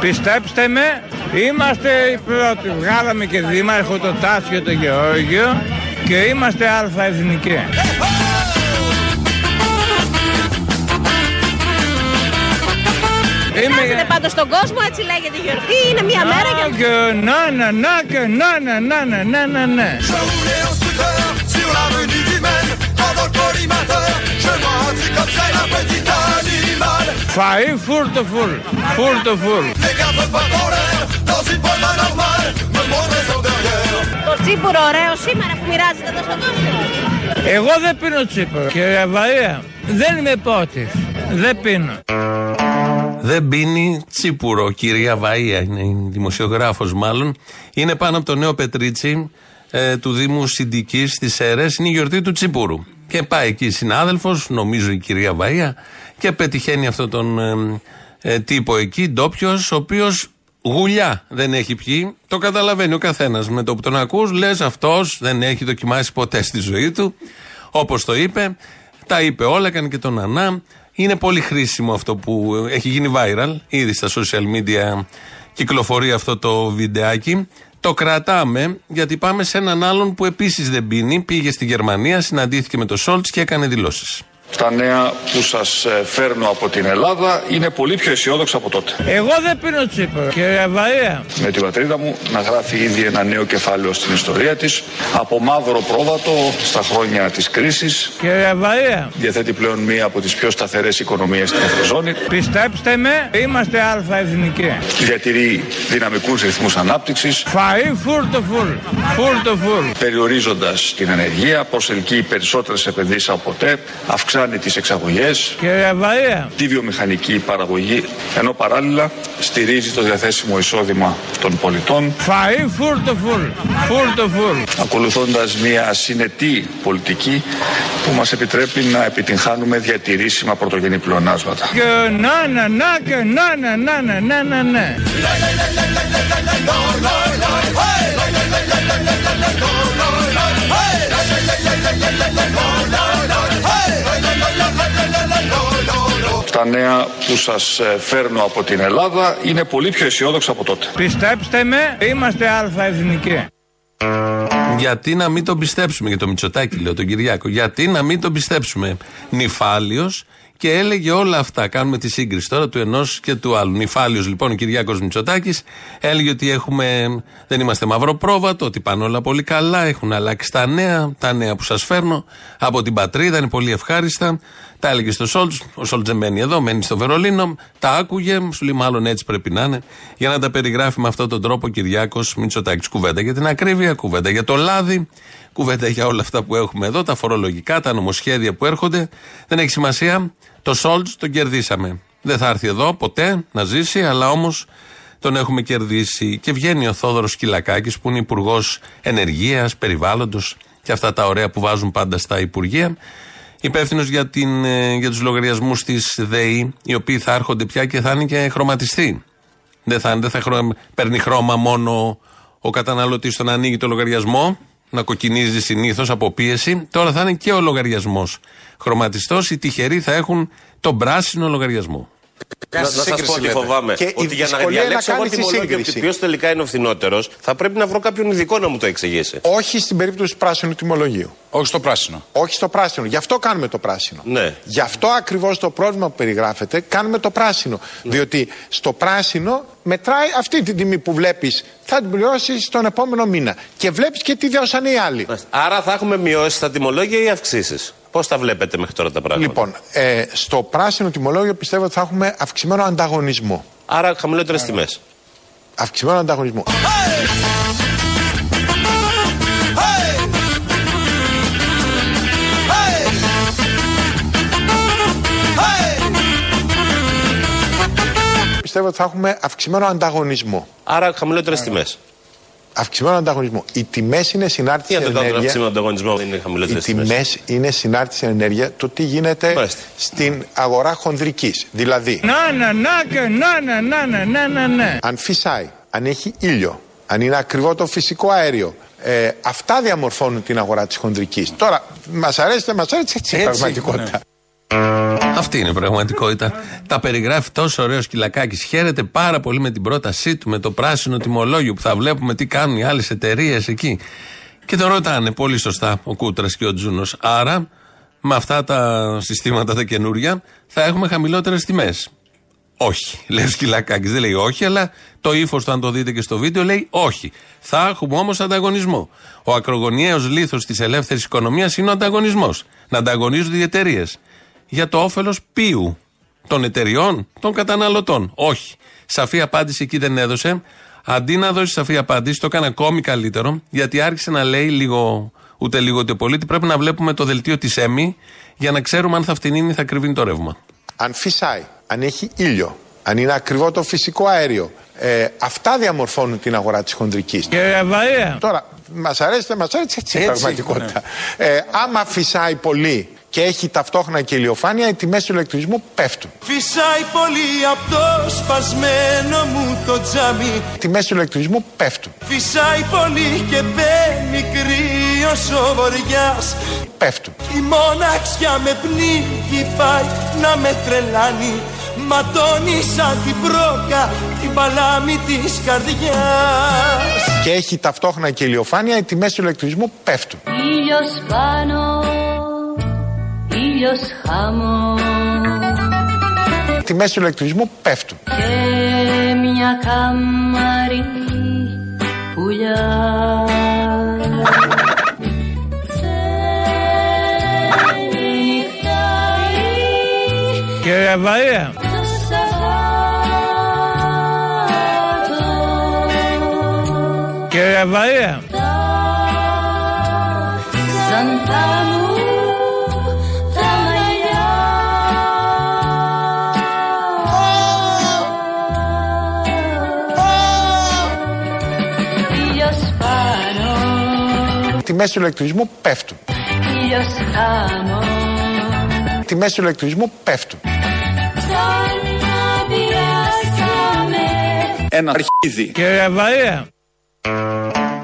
Πιστέψτε με, είμαστε οι πρώτοι. Βγάλαμε και δήμαρχο το Τάσιο το Γεώργιο και είμαστε αλφα-εθνικοί. Είμαι... Κάνετε πάντως στον κόσμο, έτσι λέγεται η γιορτή, είναι μια μέρα και... και να, να, να, και να, να, να, να, να, να, ναι. Φαΐ φούρτο φουλ, φούρτο φουλ. Το τσίπουρο ωραίο σήμερα που μοιράζεται εδώ στον κόσμο. Εγώ δεν πίνω τσίπουρο, κύριε Βαρία. Δεν είμαι πότης. Δεν πίνω. Δεν πίνει τσίπουρο, κυρία Βαΐα, είναι δημοσιογράφος μάλλον. Είναι πάνω από το νέο Πετρίτσι ε, του Δήμου Συντικής της ΕΡΕΣ, είναι η γιορτή του τσιπούρου. Και πάει εκεί συνάδελφος, νομίζω η κυρία Βαΐα, και πετυχαίνει αυτόν τον ε, ε, τύπο εκεί, ντόπιος, ο οποίος γουλιά δεν έχει πιει. Το καταλαβαίνει ο καθένας. Με το που τον ακούς, λες αυτός δεν έχει δοκιμάσει ποτέ στη ζωή του. Όπως το είπε, τα είπε όλα, έκανε και τον Ανά. Είναι πολύ χρήσιμο αυτό που έχει γίνει viral. Ήδη στα social media κυκλοφορεί αυτό το βιντεάκι. Το κρατάμε γιατί πάμε σε έναν άλλον που επίσης δεν πίνει. Πήγε στη Γερμανία, συναντήθηκε με τον Σόλτς και έκανε δηλώσεις. Τα νέα που σας ε, φέρνω από την Ελλάδα είναι πολύ πιο αισιόδοξα από τότε. Εγώ δεν πίνω τσίπρο, κύριε Βαρία. Με την πατρίδα μου να γράφει ήδη ένα νέο κεφάλαιο στην ιστορία της. Από μαύρο πρόβατο στα χρόνια της κρίσης. Κύριε Βαρία. Διαθέτει πλέον μία από τις πιο σταθερές οικονομίες στην Ευρωζώνη. Πιστέψτε με, είμαστε αλφα-εθνικοί. Διατηρεί δυναμικούς ρυθμούς ανάπτυξης. Φαΐ φούρτο φουλ. Φούρτο φουλ. Περιορίζοντας την ενεργεία, προσελκύει περισσότερες επενδύσεις από ποτέ. Αυξάνει αυξάνει τις εξαγωγές, τη βιομηχανική παραγωγή, ενώ παράλληλα στηρίζει το διαθέσιμο εισόδημα των πολιτών. Φαΐ φούρτο φουλ, φούρτο φουλ. Ακολουθώντας μια συνετή πολιτική που μας επιτρέπει να επιτυγχάνουμε διατηρήσιμα πρωτογενή πλεονάσματα. Και Τα νέα που σας ε, φέρνω από την Ελλάδα είναι πολύ πιο αισιόδοξα από τότε. Πιστέψτε με, είμαστε αλφα-εθνικοί. Γιατί να μην τον πιστέψουμε, για το Μητσοτάκι λέω τον Κυριάκο, γιατί να μην τον πιστέψουμε; Νυφάλιος και έλεγε όλα αυτά. Κάνουμε τη σύγκριση τώρα του ενός και του άλλου. Νυφάλιος λοιπόν ο Κυριάκος Μητσοτάκης έλεγε ότι έχουμε, δεν είμαστε μαυροπρόβατο, ότι πάνε όλα πολύ καλά, έχουν αλλάξει τα νέα, τα νέα που σας φέρνω από την πατρίδα, είναι πολύ ευχάριστα. Τα έλεγε στο Σόλτς. Ο Σόλτς δεν μένει εδώ, μένει στο Βερολίνο. Τα άκουγε, σου λέει μάλλον έτσι πρέπει να είναι, για να τα περιγράφει με αυτόν τον τρόπο ο Κυριάκος Μητσοτάκης. Κουβέντα για την ακρίβεια, κουβέντα για το λάδι, κουβέντα για όλα αυτά που έχουμε εδώ, τα φορολογικά, τα νομοσχέδια που έρχονται. Δεν έχει σημασία. Το Σόλτς τον κερδίσαμε. Δεν θα έρθει εδώ ποτέ να ζήσει, αλλά όμως τον έχουμε κερδίσει. Και βγαίνει ο Θόδωρος Κυλακάκης, που είναι υπουργός ενεργείας, περιβάλλοντος και αυτά τα ωραία που βάζουν πάντα στα υπουργεία. Υπεύθυνος για, ε, για τους λογαριασμούς της ΔΕΗ, οι οποίοι θα έρχονται πια και θα είναι και χρωματιστοί. Δεν θα, δεν θα παίρνει χρώμα μόνο ο καταναλωτής στο να ανοίγει το λογαριασμό, να κοκκινίζει συνήθως από πίεση. Τώρα θα είναι και ο λογαριασμός χρωματιστός. Οι τυχεροί θα έχουν τον πράσινο λογαριασμό. Να, να σας πω ότι φοβάμαι. Και ότι για να διαλέξω εγώ τιμολόγιο ποιο τελικά είναι ο φθηνότερος, θα πρέπει να βρω κάποιον ειδικό να μου το εξηγήσει. Όχι στην περίπτωση του πράσινου τιμολογίου. Όχι στο πράσινο. Όχι στο πράσινο. Γι' αυτό κάνουμε το πράσινο. Ναι. Γι' αυτό ακριβώς το πρόβλημα που περιγράφεται κάνουμε το πράσινο. Ναι. Διότι στο πράσινο μετράει αυτή την τιμή που βλέπεις, θα την πληρώσεις τον επόμενο μήνα. Και βλέπεις και τι δώσανε οι άλλοι. Άρα θα έχουμε μειώσεις τα τιμολόγια ή αυξήσεις; Πώς τα βλέπετε μέχρι τώρα τα πράγματα; Λοιπόν, ε, στο πράσινο τιμολόγιο πιστεύω ότι θα έχουμε αυξημένο ανταγωνισμό. Άρα χαμηλότερες τιμές. Αυξημένο ανταγωνισμό. Πιστεύω ότι θα έχουμε αυξημένο ανταγωνισμό. Άρα χαμηλότερες τιμές. Αυξημένο ανταγωνισμό. Οι τιμές είναι συνάρτηση ενέργεια. Για τον αυξημένο ανταγωνισμό είναι χαμηλότερες Οι τιμές είναι συνάρτηση ενέργεια το τι γίνεται Μάλιστα. στην αγορά χονδρικής. Δηλαδή. Να, να, να και να, να, να, να, να, να, να. Αν φυσάει, αν έχει ήλιο, αν είναι ακριβό το φυσικό αέριο. Ε, αυτά διαμορφώνουν την αγορά της χονδρικής. Τώρα, μας αρέσει, δεν μας αρέσει, έτσι είναι η πραγματικότητα. Ναι. Αυτή είναι η πραγματικότητα. Τα περιγράφει τόσο ωραίος σκυλακάκι. Χαίρεται πάρα πολύ με την πρότασή του, με το πράσινο τιμολόγιο που θα βλέπουμε τι κάνουν οι άλλες εταιρείες εκεί. Και τον ρωτάνε πολύ σωστά ο Κούτρας και ο Τζούνος. Άρα, με αυτά τα συστήματα τα καινούρια, θα έχουμε χαμηλότερες τιμές. Όχι, λέει ο Σκυλακάκης. Δεν λέει όχι, αλλά το ύφος του, αν το δείτε και στο βίντεο, λέει όχι. Θα έχουμε όμως ανταγωνισμό. Ο ακρογωνιαίος λίθος της ελεύθερης οικονομίας είναι ο ανταγωνισμός. Να ανταγωνίζονται οι εταιρείες για το όφελος ποιου; Των εταιριών, των καταναλωτών. Όχι. Σαφή απάντηση εκεί δεν έδωσε. Αντί να δώσει σαφή απάντηση, το έκανε ακόμη καλύτερο, γιατί άρχισε να λέει λίγο, ούτε λίγο ούτε πολύ, ότι πρέπει να βλέπουμε το δελτίο της ΕΜΗ για να ξέρουμε αν θα φτηνίνει ή θα κρυβίνει το ρεύμα. Αν φυσάει, αν έχει ήλιο, αν είναι ακριβό το φυσικό αέριο, ε, αυτά διαμορφώνουν την αγορά της χοντρική. Κύριε Βαρία. Τώρα, μας αρέσει, δεν μας αρέσει, έτσι είναι η πραγματικότητα. Ναι. Ε, άμα φυσάει πολύ και έχει ταυτόχρονα και ηλιοφάνεια, οι τιμές του ηλεκτρισμού πέφτουν. Φυσάει πολύ από το σπασμένο μου το τζάμι. Οι τιμές του ηλεκτρισμού πέφτουν. Φυσάει πολύ και μπαίνει κρύος ο βοριάς. Πέφτουν. Η μοναξιά με πνίγει πάει να με τρελάνει. Ματώνει σαν την πρόκα την παλάμη της καρδιάς. Και έχει ταυτόχρονα και ηλιοφάνεια, οι τιμές του ηλεκτρισμού πέφτουν. Ήλιος πάνω ήλιος χάμω Τιμές του ηλεκτρισμού πέφτουν. Και μια καμαρή πουλιά. Κύριε Βαρία Κύριε Βαρία τιμές του ηλεκτρισμού πέφτουν. Οι τιμές του ηλεκτρισμού πέφτουν. Ένα αρχίδι. Κύριε Βαρία.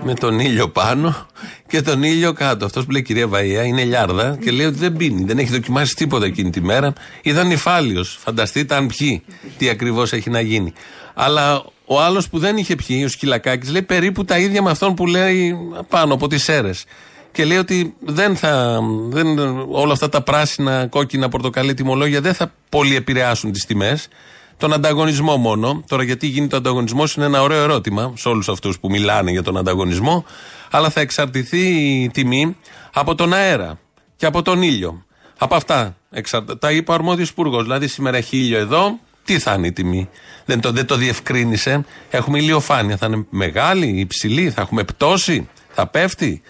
Με τον ήλιο πάνω και τον ήλιο κάτω. Αυτός που λέει κυρία Βαία είναι λιάρδα και λέει ότι δεν πίνει. Δεν έχει δοκιμάσει τίποτα εκείνη τη μέρα. Ήταν νυφάλιο. Φανταστείτε αν πιει τι ακριβώς έχει να γίνει. Αλλά ο άλλος που δεν είχε πιει, ο Σκυλακάκης, λέει περίπου τα ίδια με αυτόν που λέει πάνω από τις αίρε. Και λέει ότι δεν θα, δεν, όλα αυτά τα πράσινα, κόκκινα, πορτοκαλί τιμολόγια δεν θα πολύ επηρεάσουν τις τιμές. Τον ανταγωνισμό μόνο. Τώρα, γιατί γίνεται ο ανταγωνισμό είναι ένα ωραίο ερώτημα σε όλους αυτούς που μιλάνε για τον ανταγωνισμό. Αλλά θα εξαρτηθεί η τιμή από τον αέρα και από τον ήλιο. Από αυτά Τα είπε ο αρμόδιος υπουργός. Δηλαδή, σήμερα έχει ήλιο εδώ, τι θα είναι η τιμή; Δεν το, δεν το διευκρίνησε. Έχουμε ηλιοφάνεια. Θα είναι μεγάλη, υψηλή, θα έχουμε πτώση, θα πέφτει.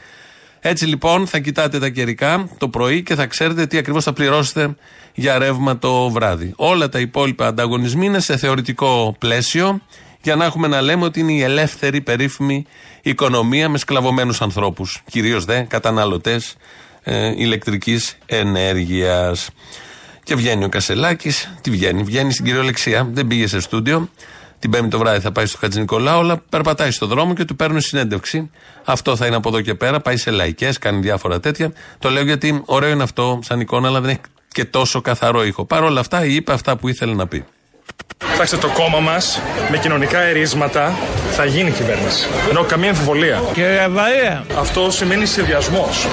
Έτσι λοιπόν θα κοιτάτε τα καιρικά το πρωί και θα ξέρετε τι ακριβώς θα πληρώσετε για ρεύμα το βράδυ. Όλα τα υπόλοιπα ανταγωνισμοί είναι σε θεωρητικό πλαίσιο για να έχουμε να λέμε ότι είναι η ελεύθερη περίφημη οικονομία με σκλαβωμένους ανθρώπους. Κυρίως δε καταναλωτές ε, ηλεκτρικής ενέργειας. Και βγαίνει ο Κασελάκης. Τι βγαίνει, βγαίνει στην κυριολεξία. Δεν πήγε σε στούντιο. Την Πέμπτη το βράδυ θα πάει στο Χατζη Νικολάου, αλλά περπατάει στο δρόμο και του παίρνουν συνέντευξη. Αυτό θα είναι από εδώ και πέρα. Πάει σε λαϊκές, κάνει διάφορα τέτοια. Το λέω γιατί ωραίο είναι αυτό σαν εικόνα, αλλά δεν έχει και τόσο καθαρό ήχο. Παρ' όλα αυτά, είπε αυτά που ήθελε να πει. Κοιτάξτε, το κόμμα μας με κοινωνικά ερίσματα θα γίνει κυβέρνηση. Ενώ καμία αμφιβολία. Κύριε Βαρία. Αυτό σημαίνει συνδυασμός.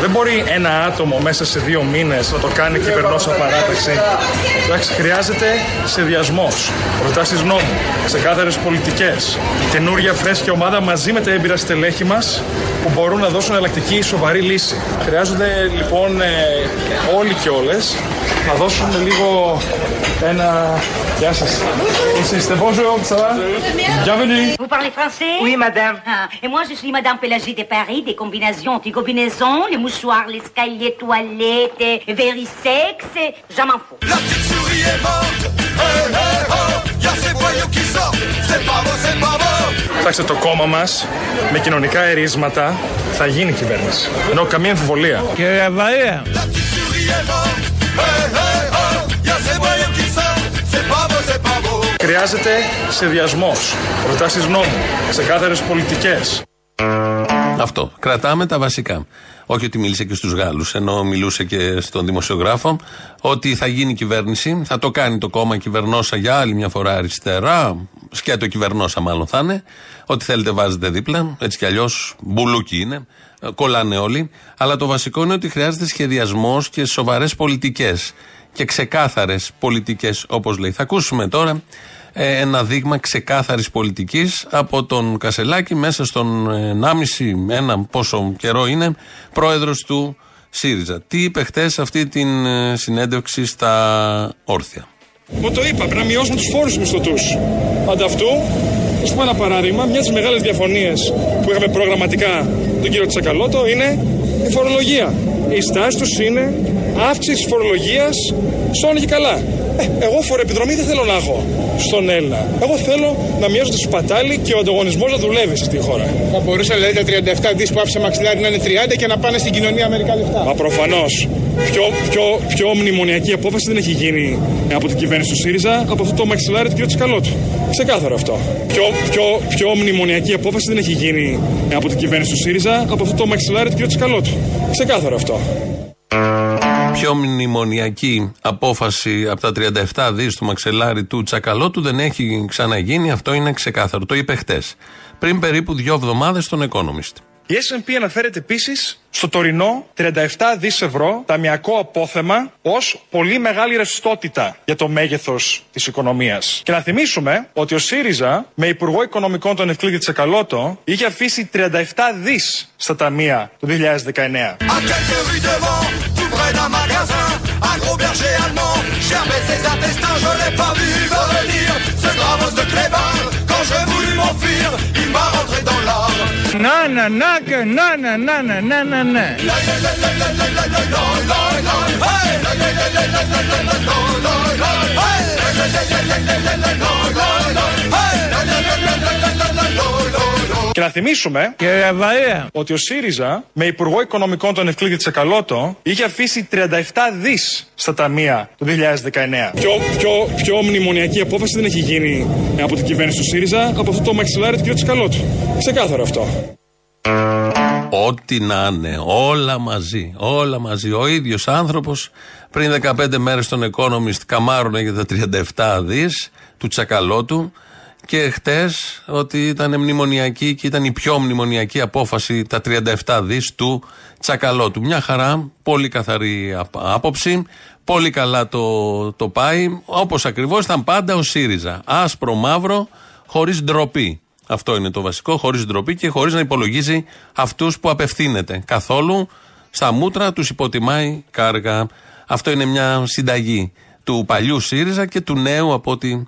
Δεν μπορεί ένα άτομο μέσα σε δύο μήνες να το κάνει κυβερνός παράταξη. Εντάξει, χρειάζεται συνδυασμός. Προτάσεις νόμου. Ξεκάθαρες πολιτικές. Καινούρια φρέσκια ομάδα μαζί με τα έμπειρα στελέχη μας που μπορούν να δώσουν εναλλακτική σοβαρή λύση. Χρειάζονται λοιπόν ε, όλοι και όλες να δώσουν λίγο ένα. Γεια σα. Είστε bonjour, ça va Bienvenue. Vous parlez français Oui, madame. Ah, et moi, je suis Madame Pélagie de Paris, des combinaisons, anti-combinaisons, les mouchoirs, les escaliers, toilettes, et verisex, j'en m'en fous. La petite souris est morte. Hey, hey, oh, Κοιτάξτε, το κόμμα μα με κοινωνικά ερίσματα θα γίνει κυβέρνηση. Ενώ καμία αμφιβολία. Κύριε Βαρία. Χρειάζεται σχεδιασμό, προτάσει νόμου, ξεκάθαρε πολιτικές. Αυτό. Κρατάμε τα βασικά. Όχι ότι μίλησε και στους Γάλλους, ενώ μιλούσε και στον δημοσιογράφο, ότι θα γίνει κυβέρνηση, θα το κάνει το κόμμα κυβερνόσα για άλλη μια φορά αριστερά, σκέτο κυβερνόσα μάλλον θα είναι. Ό,τι θέλετε βάζετε δίπλα, έτσι κι αλλιώς μπουλούκι είναι, κολλάνε όλοι. Αλλά το βασικό είναι ότι χρειάζεται σχεδιασμός και σοβαρές πολιτικές. Και ξεκάθαρες πολιτικές, όπως λέει. Θα ακούσουμε τώρα ε, ένα δείγμα ξεκάθαρης πολιτικής από τον Κασελάκη μέσα στον 1,5 ένα πόσο καιρό είναι πρόεδρος του ΣΥΡΙΖΑ. Τι είπε χτες αυτή την ε, συνέντευξη στα Όρθια; Μου το είπα, πρέπει να μειώσουμε τους φόρους μισθωτούς. Ανταυτού, ας πούμε ένα παράδειγμα, μια από τις μεγάλες διαφωνίες που είχαμε προγραμματικά τον κύριο Τσακαλώτο είναι η φορολογία. Η στάση τους είναι αύξηση φορολογίας σώνει και καλά. Ε, εγώ φοροεπιδρομή δεν θέλω να έχω στον Έλληνα. Εγώ θέλω να μειώσω το σπατάλι και ο ανταγωνισμός να δουλεύει στη χώρα. Θα μπορούσε δηλαδή τα 37 δις που άφησε μαξιλάρι να είναι 30 και να πάνε στην κοινωνία μερικά λεφτά. Μα προφανώς. Πιο, πιο, πιο μνημονιακή απόφαση δεν έχει γίνει από την κυβέρνηση του ΣΥΡΙΖΑ από αυτό το μαξιλάρι του κ. Τσικαλώτου. Ξεκάθαρο αυτό. Πιο, πιο, πιο μνημονιακή απόφαση δεν έχει γίνει από την κυβέρνηση του ΣΥΡΙΖΑ από αυτό το μαξιλάρι του κ. Τσικαλώτου. Ξεκάθαρο αυτό πιο μνημονιακή απόφαση από τα 37 δις του μαξελάρι του Τσακαλώτου δεν έχει ξαναγίνει. Αυτό είναι ξεκάθαρο. Το είπε χτες. Πριν περίπου δύο εβδομάδες στον Economist. Η S&P αναφέρεται επίσης στο τωρινό 37 δις ευρώ ταμιακό απόθεμα ως πολύ μεγάλη ρευστότητα για το μέγεθος της οικονομίας. Και να θυμίσουμε ότι ο ΣΥΡΙΖΑ με Υπουργό Οικονομικών τον Ευκλήδη Τσακαλώτο είχε αφήσει 37 δις στα ταμεία το 2019 près d'un magasin, un gros berger allemand gerbait ses intestins, je l'ai pas vu venir. Ce gravos de clébard, quand je voulus m'enfuir, il m'a rentré dans l'arbre. Na na na que na na na na na na na. Και να θυμίσουμε ότι ο ΣΥΡΙΖΑ με Υπουργό Οικονομικών τον Ευκλήδη Τσεκαλώτο είχε αφήσει 37 δις στα ταμεία το 2019. Πιο, πιο, πιο μνημονιακή απόφαση δεν έχει γίνει από την κυβέρνηση του ΣΥΡΙΖΑ από αυτό το μαξιλάρι του κ. Τσεκαλώτου. Ξεκάθαρο αυτό. Ό,τι να είναι, όλα μαζί, όλα μαζί. Ο ίδιος άνθρωπος πριν 15 μέρες στον Economist καμάρωνε για τα 37 δις του Τσακαλώτου και χτες ότι ήταν μνημονιακή και ήταν η πιο μνημονιακή απόφαση τα 37 δις του Τσακαλώτου. Μια χαρά, πολύ καθαρή άποψη, πολύ καλά το, το πάει, όπως ακριβώς ήταν πάντα ο ΣΥΡΙΖΑ. Άσπρο μαύρο, χωρίς ντροπή. Αυτό είναι το βασικό, χωρίς ντροπή και χωρίς να υπολογίζει αυτούς που απευθύνεται. Καθόλου στα μούτρα τους υποτιμάει κάργα. Αυτό είναι μια συνταγή του παλιού ΣΥΡΙΖΑ και του νέου από ό,τι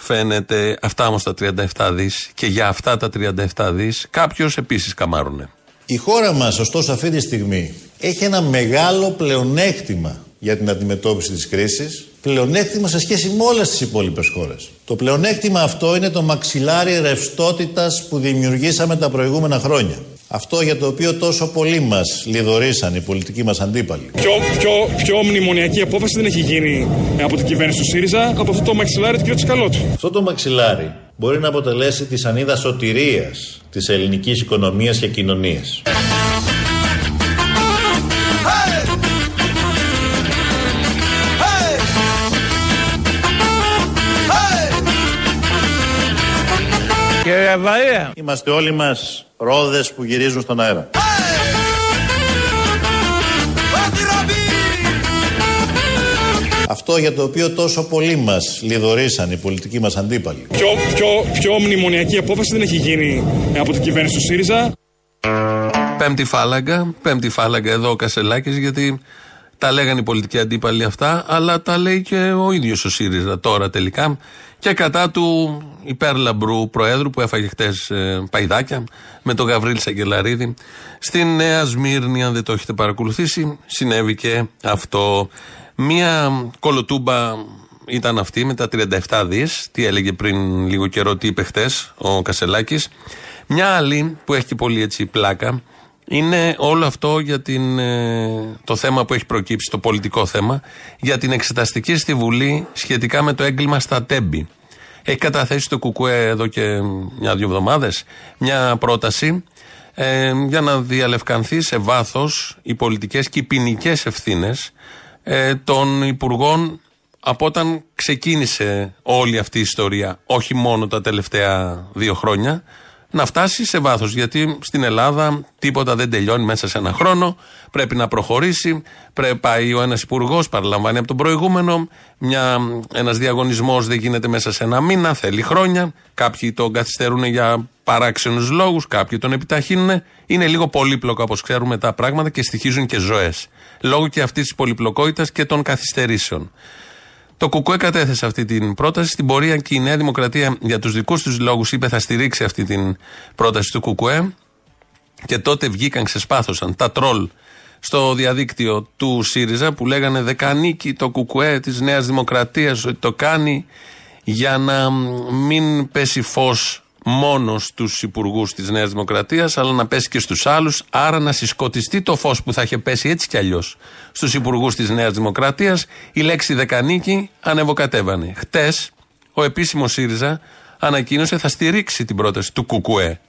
φαίνεται. Αυτά όμως τα 37 δις και για αυτά τα 37 δις κάποιος επίσης καμάρουνε. Η χώρα μας, ωστόσο, αυτή τη στιγμή έχει ένα μεγάλο πλεονέκτημα για την αντιμετώπιση της κρίσης, πλεονέκτημα σε σχέση με όλες τις υπόλοιπες χώρες. Το πλεονέκτημα αυτό είναι το μαξιλάρι ρευστότητας που δημιουργήσαμε τα προηγούμενα χρόνια. Αυτό για το οποίο τόσο πολλοί μας λιδωρήσαν οι πολιτικοί μας αντίπαλοι. Πιο, πιο, πιο μνημονιακή απόφαση δεν έχει γίνει από την κυβέρνηση του ΣΥΡΙΖΑ από αυτό το μαξιλάρι του κ. Τσικαλώτου. Αυτό το μαξιλάρι μπορεί να αποτελέσει τη σανίδα σωτηρίας της ελληνικής οικονομίας και κοινωνίας. Κύριε Βαρία. Είμαστε όλοι μας ρόδες που γυρίζουν στον αέρα. Αυτό για το οποίο τόσο πολλοί μας λιδωρήσαν οι πολιτικοί μας αντίπαλοι. Πιο, πιο, πιο μνημονιακή απόφαση δεν έχει γίνει από την κυβέρνηση του ΣΥΡΙΖΑ. Πέμπτη φάλαγγα, πέμπτη φάλαγγα εδώ ο Κασελάκης γιατί τα λέγανε οι πολιτικοί αντίπαλοι αυτά, αλλά τα λέει και ο ίδιος ο ΣΥΡΙΖΑ τώρα τελικά. Και κατά του υπέρλαμπρου Προέδρου που έφαγε χτες ε, παϊδάκια με τον Γαβρίλ Σαγκελαρίδη. Στην Νέα Σμύρνη, αν δεν το έχετε παρακολουθήσει, συνέβη και αυτό. Μία κολοτούμπα ήταν αυτή με τα 37 δις. Τι έλεγε πριν λίγο καιρό, τι είπε χτες ο Κασελάκης. Μια άλλη που έχει πολύ έτσι πλάκα είναι όλο αυτό για την, ε, το θέμα που έχει προκύψει, το πολιτικό θέμα, για την εξεταστική στη Βουλή σχετικά με το έγκλημα στα Τέμπη. Έχει καταθέσει το Κουκουέ εδώ και μια-δύο εβδομάδες μια πρόταση ε, για να διαλευκανθεί σε βάθος οι πολιτικές και οι ποινικές ευθύνες ε, των υπουργών από όταν ξεκίνησε όλη αυτή η ιστορία, όχι μόνο τα τελευταία δύο χρόνια, να φτάσει σε βάθος. Γιατί στην Ελλάδα τίποτα δεν τελειώνει μέσα σε ένα χρόνο. Πρέπει να προχωρήσει. Πρέπει πάει ο ένας υπουργός, παραλαμβάνει από τον προηγούμενο. Ένας διαγωνισμός δεν γίνεται μέσα σε ένα μήνα, θέλει χρόνια. Κάποιοι τον καθυστερούν για παράξενους λόγους, κάποιοι τον επιταχύνουν. Είναι λίγο πολύπλοκο όπως ξέρουμε τα πράγματα και στοιχίζουν και ζωές. Λόγω και αυτής της πολυπλοκότητας και των καθυστερήσεων. Το Κουκουέ κατέθεσε αυτή την πρόταση. Στην πορεία και η Νέα Δημοκρατία για τους δικούς τους λόγους είπε θα στηρίξει αυτή την πρόταση του Κουκουέ. Και τότε βγήκαν, ξεσπάθωσαν τα τρόλ στο διαδίκτυο του ΣΥΡΙΖΑ που λέγανε Δεκανίκη το Κουκουέ της Νέας Δημοκρατίας ότι το κάνει για να μην πέσει φως μόνο στους υπουργούς της Νέας Δημοκρατίας, αλλά να πέσει και στους άλλους. Άρα να συσκοτιστεί το φως που θα είχε πέσει έτσι κι αλλιώς στους υπουργούς της Νέας Δημοκρατίας. Η λέξη δεκανίκη ανεβοκατέβανε. Χτες, ο επίσημος ΣΥΡΙΖΑ ανακοίνωσε θα στηρίξει την πρόταση του Κουκουέ.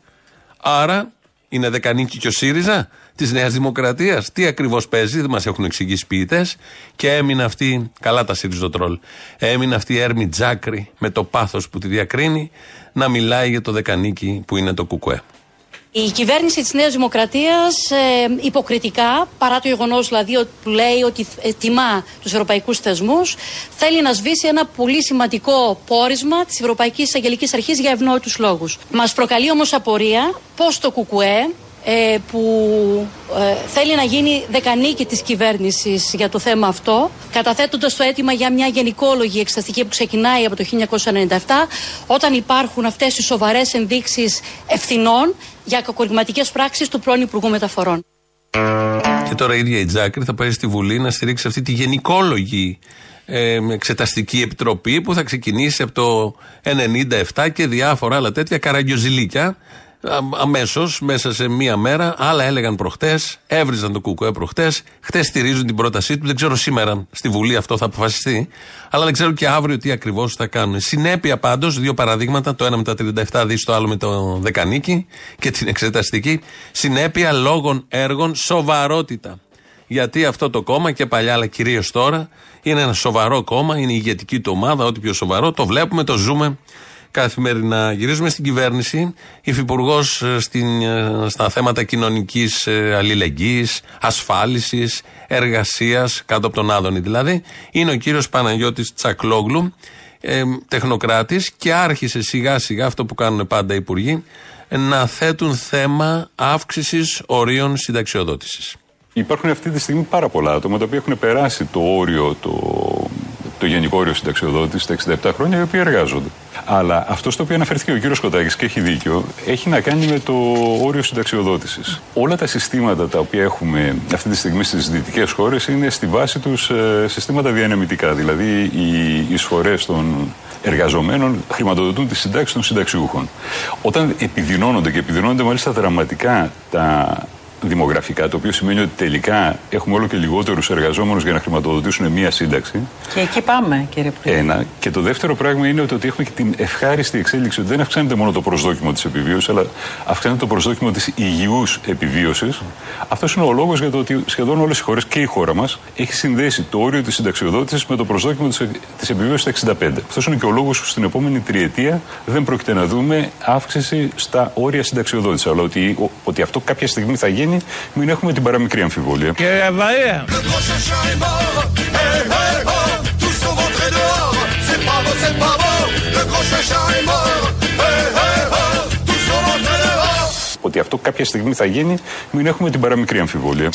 Άρα είναι δεκανίκη και ο ΣΥΡΙΖΑ της Νέας Δημοκρατίας. Τι ακριβώς παίζει, δεν μας έχουν εξηγήσει ποιητές. Και έμεινε αυτή, καλά τα ΣΥΡΙΖΟΤΡΟΛ, έμεινε αυτή η Έρμη Τζάκρη με το πάθος που τη διακρίνει να μιλάει για το δεκανίκη που είναι το Κουκουέ. Η κυβέρνηση της Νέας Δημοκρατίας ε, υποκριτικά, παρά το γεγονός δηλαδή που λέει ότι ε, τιμά τους ευρωπαϊκούς θεσμούς, θέλει να σβήσει ένα πολύ σημαντικό πόρισμα της Ευρωπαϊκής Αγγελικής Αρχής για ευνόητους λόγους. Μας προκαλεί όμως απορία πώς το ΚΚΕ ε, που ε, θέλει να γίνει δεκανίκη της κυβέρνησης για το θέμα αυτό, καταθέτοντας το αίτημα για μια γενικόλογη εξεταστική που ξεκινάει από το 1997, όταν υπάρχουν αυτές οι σοβαρές ενδείξεις ευθυνών για κακορυγματικές πράξεις του πρώην Υπουργού Μεταφορών. Και τώρα η ίδια η Τζάκρη θα πάει στη Βουλή να στηρίξει αυτή τη γενικόλογη ε, εξεταστική επιτροπή που θα ξεκινήσει από το 97 και διάφορα άλλα τέτοια καραγκιοζηλίκια αμέσως, μέσα σε μία μέρα. Άλλα έλεγαν προχτές, έβριζαν το κουκουέ προχτές. Χτες στηρίζουν την πρότασή του. Δεν ξέρω σήμερα στη Βουλή αυτό θα αποφασιστεί. Αλλά δεν ξέρω και αύριο τι ακριβώς θα κάνουν. Συνέπεια πάντως, δύο παραδείγματα. Το ένα με τα 37 δις, το άλλο με το Δεκανίκη και την εξεταστική. Συνέπεια λόγων έργων, σοβαρότητα. Γιατί αυτό το κόμμα και παλιά, αλλά κυρίως τώρα, είναι ένα σοβαρό κόμμα, είναι η ηγετική του ομάδα, ό,τι πιο σοβαρό. Το βλέπουμε, το ζούμε καθημερινά. Γυρίζουμε στην κυβέρνηση. Υφυπουργός ε, ε, στα θέματα κοινωνικής ε, αλληλεγγύης, ασφάλισης, εργασίας, κάτω από τον Άδωνη δηλαδή, είναι ο κύριος Παναγιώτης Τσακλόγλου, ε, τεχνοκράτης και άρχισε σιγά σιγά αυτό που κάνουν πάντα οι υπουργοί, να θέτουν θέμα αύξησης ορίων συνταξιοδότησης. Υπάρχουν αυτή τη στιγμή πάρα πολλά άτομα τα οποία έχουν περάσει το όριο το το γενικό όριο συνταξιοδότησης στα 67 χρόνια, οι οποίοι εργάζονται. Αλλά αυτό στο οποίο αναφερθήκε ο κύριος Κοτάκη και έχει δίκιο, έχει να κάνει με το όριο συνταξιοδότησης. Όλα τα συστήματα τα οποία έχουμε αυτή τη στιγμή στις δυτικές χώρες είναι στη βάση τους ε, συστήματα διανεμητικά. Δηλαδή οι εισφορές των εργαζομένων χρηματοδοτούν τι συντάξει των συνταξιούχων. Όταν επιδεινώνονται και επιδεινώνονται μάλιστα δραματικά τα δημογραφικά, το οποίο σημαίνει ότι τελικά έχουμε όλο και λιγότερους εργαζόμενους για να χρηματοδοτήσουν μία σύνταξη. Και εκεί πάμε, κύριε Πρόεδρε. Ένα. Και το δεύτερο πράγμα είναι ότι έχουμε και την ευχάριστη εξέλιξη ότι δεν αυξάνεται μόνο το προσδόκιμο της επιβίωσης, αλλά αυξάνεται το προσδόκιμο της υγιούς επιβίωσης. Αυτός είναι ο λόγος για το ότι σχεδόν όλες οι χώρες και η χώρα μας έχει συνδέσει το όριο της συνταξιοδότησης με το προσδόκιμο της επιβίωσης στα 65. Αυτός είναι και ο λόγος που στην επόμενη τριετία δεν πρόκειται να δούμε αύξηση στα όρια συνταξιοδότησης. Αλλά ότι, ότι αυτό κάποια στιγμή θα γίνει μην έχουμε την παραμικρή αμφιβολία. Κύριε Βαρία. Ότι αυτό κάποια στιγμή θα γίνει, μην έχουμε την παραμικρή αμφιβολία.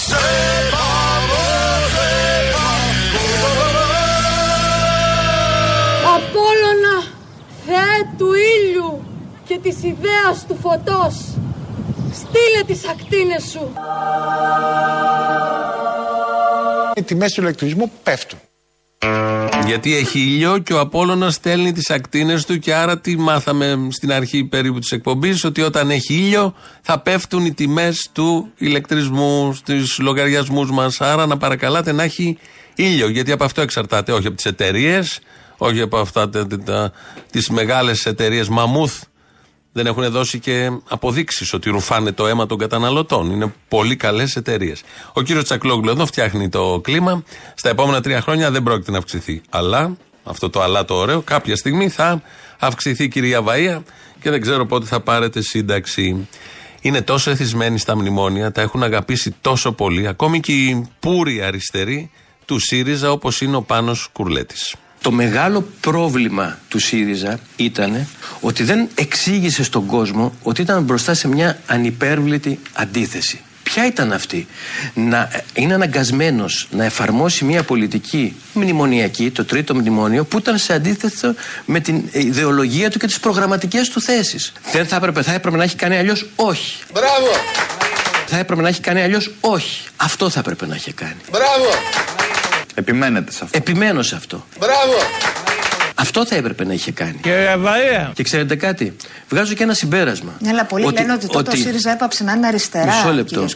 Απόλλωνα, Θεέ του ήλιου και της ιδέας του φωτός, Στείλε τις ακτίνες σου. Οι τιμές του ηλεκτρισμού πέφτουν. Γιατί έχει ήλιο και ο Απόλλωνας στέλνει τις ακτίνες του και άρα τι μάθαμε στην αρχή περίπου της εκπομπής ότι όταν έχει ήλιο θα πέφτουν οι τιμές του ηλεκτρισμού στους λογαριασμούς μας άρα να παρακαλάτε να έχει ήλιο γιατί από αυτό εξαρτάται όχι από τις εταιρείες, όχι από αυτά τις μεγάλες εταιρείες μαμούθ δεν έχουν δώσει και αποδείξεις ότι ρουφάνε το αίμα των καταναλωτών. Είναι πολύ καλές εταιρείες. Ο κύριος Τσακλόγλου εδώ φτιάχνει το κλίμα. Στα επόμενα τρία χρόνια δεν πρόκειται να αυξηθεί. Αλλά, αυτό το αλλά το ωραίο, κάποια στιγμή θα αυξηθεί κυρία Βαία και δεν ξέρω πότε θα πάρετε σύνταξη. Είναι τόσο εθισμένοι στα μνημόνια, τα έχουν αγαπήσει τόσο πολύ, ακόμη και οι πούροι αριστεροί του ΣΥΡΙΖΑ όπως είναι ο Πάνος Κουρλέτης. Το μεγάλο πρόβλημα του ΣΥΡΙΖΑ ήταν ότι δεν εξήγησε στον κόσμο ότι ήταν μπροστά σε μια ανυπέρβλητη αντίθεση. Ποια ήταν αυτή, να είναι αναγκασμένος να εφαρμόσει μια πολιτική μνημονιακή, το τρίτο μνημόνιο, που ήταν σε αντίθετο με την ιδεολογία του και τις προγραμματικές του θέσεις. Δεν θα έπρεπε, θα έπρεπε να έχει κάνει αλλιώς όχι. Μπράβο! Θα έπρεπε να έχει κάνει αλλιώς όχι. Αυτό θα έπρεπε να έχει κάνει. Μπράβο! Επιμένετε σε αυτό. Επιμένω σε αυτό. Μπράβο! Αυτό θα έπρεπε να είχε κάνει. Και Βαρία. Και ξέρετε κάτι, βγάζω και ένα συμπέρασμα. Ναι, αλλά πολλοί ότι, λένε ότι τότε ότι, ο ΣΥΡΙΖΑ έπαψε να είναι αριστερά. Μισό λεπτό.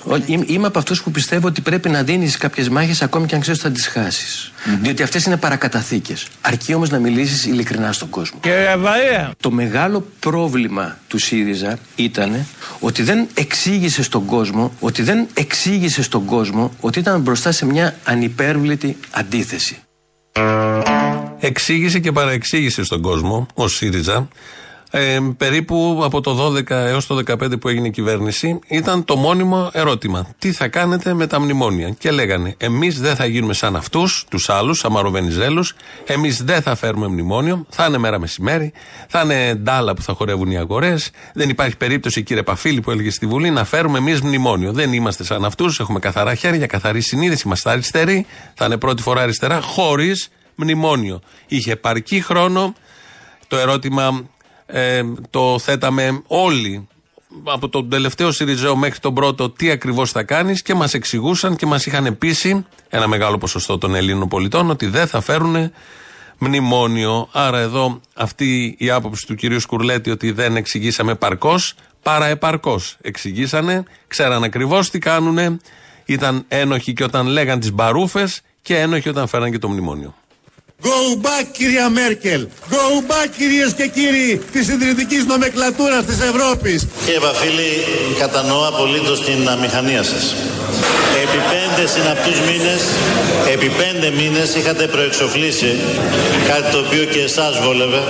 Είμαι από αυτούς που πιστεύω ότι πρέπει να δίνεις κάποιες μάχες ακόμη και αν ξέρεις ότι θα τις χάσεις. Mm-hmm. Διότι αυτές είναι παρακαταθήκες. Αρκεί όμως να μιλήσεις ειλικρινά στον κόσμο. Και Βαρία. Το μεγάλο πρόβλημα του ΣΥΡΙΖΑ ήταν ότι δεν εξήγησε στον κόσμο, ότι δεν εξήγησε στον κόσμο ότι ήταν μπροστά σε μια ανυπέρβλητη αντίθεση εξήγησε και παραεξήγησε στον κόσμο, ο ΣΥΡΙΖΑ, ε, περίπου από το 12 έως το 15 που έγινε η κυβέρνηση ήταν το μόνιμο ερώτημα. Τι θα κάνετε με τα μνημόνια; Και λέγανε εμείς δεν θα γίνουμε σαν αυτούς, τους άλλους, σαν Μαροβενιζέλους, εμείς δεν θα φέρουμε μνημόνιο, θα είναι μέρα μεσημέρι, θα είναι ντάλα που θα χορεύουν οι αγορές, δεν υπάρχει περίπτωση κύριε Παφίλη που έλεγε στη Βουλή να φέρουμε εμείς μνημόνιο. Δεν είμαστε σαν αυτούς, έχουμε καθαρά χέρια, καθαρή συνείδηση, είμαστε αριστεροί, θα είναι πρώτη φορά αριστερά, χωρίς μνημόνιο. Είχε επαρκή χρόνο. Το ερώτημα ε, το θέταμε όλοι από τον τελευταίο Σιριζέο μέχρι τον πρώτο τι ακριβώς θα κάνεις και μας εξηγούσαν και μας είχαν πείσει ένα μεγάλο ποσοστό των Ελλήνων πολιτών ότι δεν θα φέρουν μνημόνιο. Άρα εδώ αυτή η άποψη του κυρίου Σκουρλέτη ότι δεν εξηγήσαμε παρκώς, παρά επαρκώς εξηγήσανε, ξέραν ακριβώς τι κάνουν, ήταν ένοχοι και όταν λέγαν τις μπαρούφες και ένοχοι όταν φέραν και το μνημόνιο. Go back κυρία Μέρκελ. Go back κυρίες και κύριοι της συντηρητικής νομεκλατούρας της Ευρώπης. Κύριε Βαφίλη, κατανοώ απολύτως την αμηχανία σας. Επί πέντε συναπτούς μήνες, επί πέντε μήνες είχατε προεξοφλήσει κάτι το οποίο και εσάς βόλευε,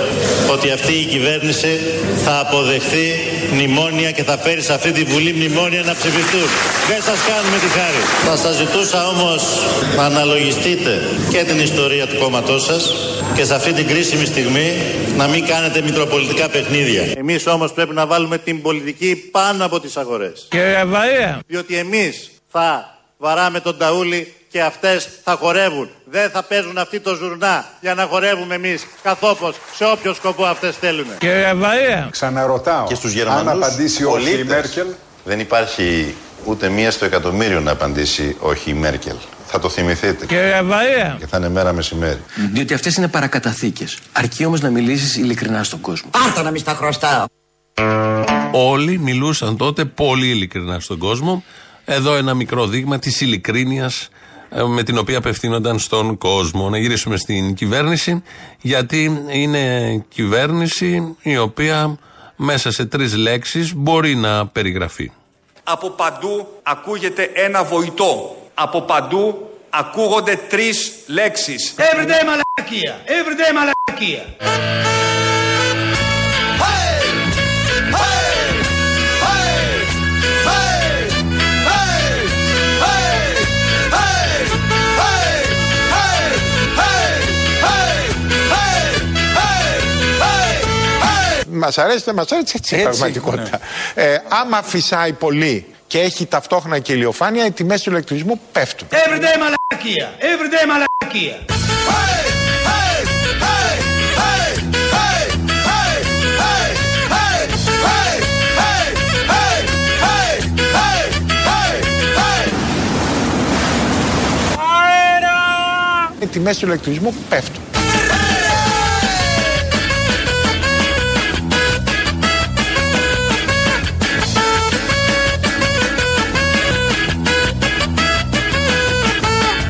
ότι αυτή η κυβέρνηση θα αποδεχθεί μνημόνια και θα φέρεις σε αυτή τη Βουλή μνημόνια να ψηφιστούν. Δεν σας κάνουμε τη χάρη. Θα σας ζητούσα όμως να αναλογιστείτε και την ιστορία του κόμματός σας και σε αυτή την κρίσιμη στιγμή να μην κάνετε μικροπολιτικά παιχνίδια. Εμείς όμως πρέπει να βάλουμε την πολιτική πάνω από τις αγορές. Κύριε Διότι εμείς θα βαράμε τον ταούλι και αυτές θα χορεύουν. Δεν θα παίζουν αυτοί το ζουρνά για να χορεύουμε εμείς καθόπως σε όποιο σκοπό αυτές θέλουν. Κύριε Βαρία. Ξαναρωτάω. Και στους Γερμανούς αν απαντήσει όχι η Μέρκελ; Δεν υπάρχει ούτε μία στο εκατομμύριο να απαντήσει όχι η Μέρκελ. Θα το θυμηθείτε. Κύριε Βαρία. Και θα είναι μέρα μεσημέρι. Διότι αυτές είναι παρακαταθήκες. Αρκεί όμως να μιλήσεις ειλικρινά στον κόσμο. Πάρτα να μην στα χρωστάω. Όλοι μιλούσαν τότε πολύ ειλικρινά στον κόσμο. Εδώ ένα μικρό δείγμα της ειλικρίνειας ε, με την οποία απευθύνονταν στον κόσμο. Να γυρίσουμε στην κυβέρνηση, γιατί είναι κυβέρνηση η οποία μέσα σε τρεις λέξεις μπορεί να περιγραφεί. Από παντού ακούγεται ένα βοητό. Από παντού ακούγονται τρεις λέξεις. Everyday μαλακία. Everyday μαλακία. Μας αρέσει, δεν μας αρέσει, έτσι είναι η πραγματικότητα. Ναι. Ε, άμα φυσάει πολύ και έχει ταυτόχρονα και ηλιοφάνεια, οι τιμές του ηλεκτρισμού πέφτουν. Everyday μαλακία! Everyday μαλακία! Οι τιμές του ηλεκτρισμού πέφτουν.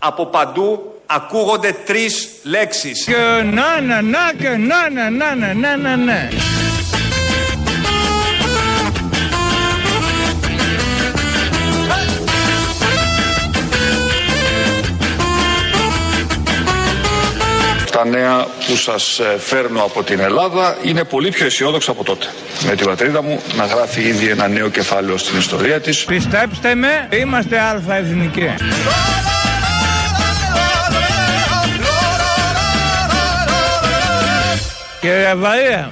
Από παντού ακούγονται τρεις λέξεις. Και να να να και να να να να να να να. Τα νέα που σας ε, φέρνω από την Ελλάδα είναι πολύ πιο αισιόδοξα από τότε. Με την πατρίδα μου να γράφει ήδη ένα νέο κεφάλαιο στην ιστορία της. Πιστέψτε με, είμαστε αλφα εθνικοί. Κύριε Βαρία.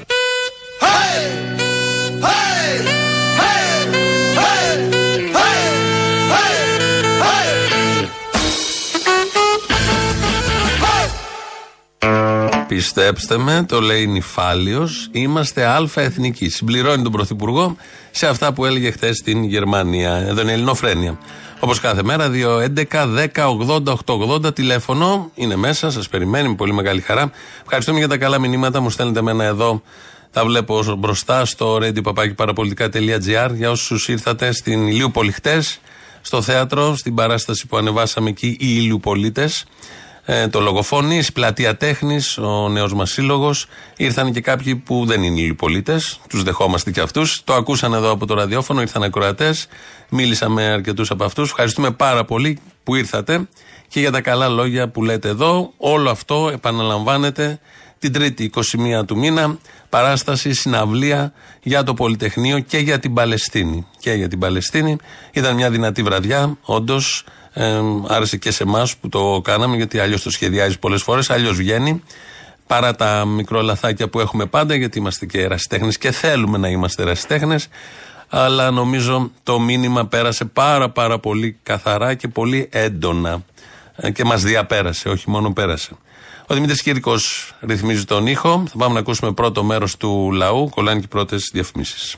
Πιστέψτε με, το λέει νυφάλιος, είμαστε αλφα εθνικοί. Συμπληρώνει τον Πρωθυπουργό σε αυτά που έλεγε χθες στην Γερμανία. Εδώ είναι Ελληνοφρένεια. Όπως κάθε μέρα, 2.11.10.80.880 τηλέφωνο είναι μέσα, σας περιμένει με πολύ μεγάλη χαρά. Ευχαριστούμε για τα καλά μηνύματα, μου στέλνετε μένα εδώ. Τα βλέπω μπροστά στο radio.parapolitica.gr για όσους ήρθατε στην Ηλιούπολη χτες, στο θέατρο, στην παράσταση που ανεβάσαμε εκεί οι Ηλιουπολίτε ε, το Λογοφόνη, η Πλατεία Τέχνης, ο νέος μας σύλλογος. Ήρθαν και κάποιοι που δεν είναι οι πολίτες, τους δεχόμαστε και αυτούς. Το ακούσαν εδώ από το ραδιόφωνο, ήρθαν ακροατές. Μίλησα με αρκετούς από αυτούς. Ευχαριστούμε πάρα πολύ που ήρθατε και για τα καλά λόγια που λέτε εδώ. Όλο αυτό επαναλαμβάνεται την Τρίτη 21 του μήνα. Παράσταση, συναυλία για το Πολυτεχνείο και για την Παλαιστίνη. Και για την Παλαιστίνη. Ήταν μια δυνατή βραδιά, όντως. Ε, άρεσε και σε εμάς που το κάναμε, γιατί αλλιώς το σχεδιάζεις πολλές φορές, αλλιώς βγαίνει. Παρά τα μικρό λαθάκια που έχουμε πάντα, γιατί είμαστε και ερασιτέχνες και θέλουμε να είμαστε ερασιτέχνες. Αλλά νομίζω το μήνυμα πέρασε πάρα πάρα πολύ καθαρά και πολύ έντονα. Ε, και μας διαπέρασε, όχι μόνο πέρασε. Ο Δημήτρης Κύρκο ρυθμίζει τον ήχο. Θα πάμε να ακούσουμε πρώτο μέρος του λαού. Κολλάνε και πρώτες διαφημίσεις.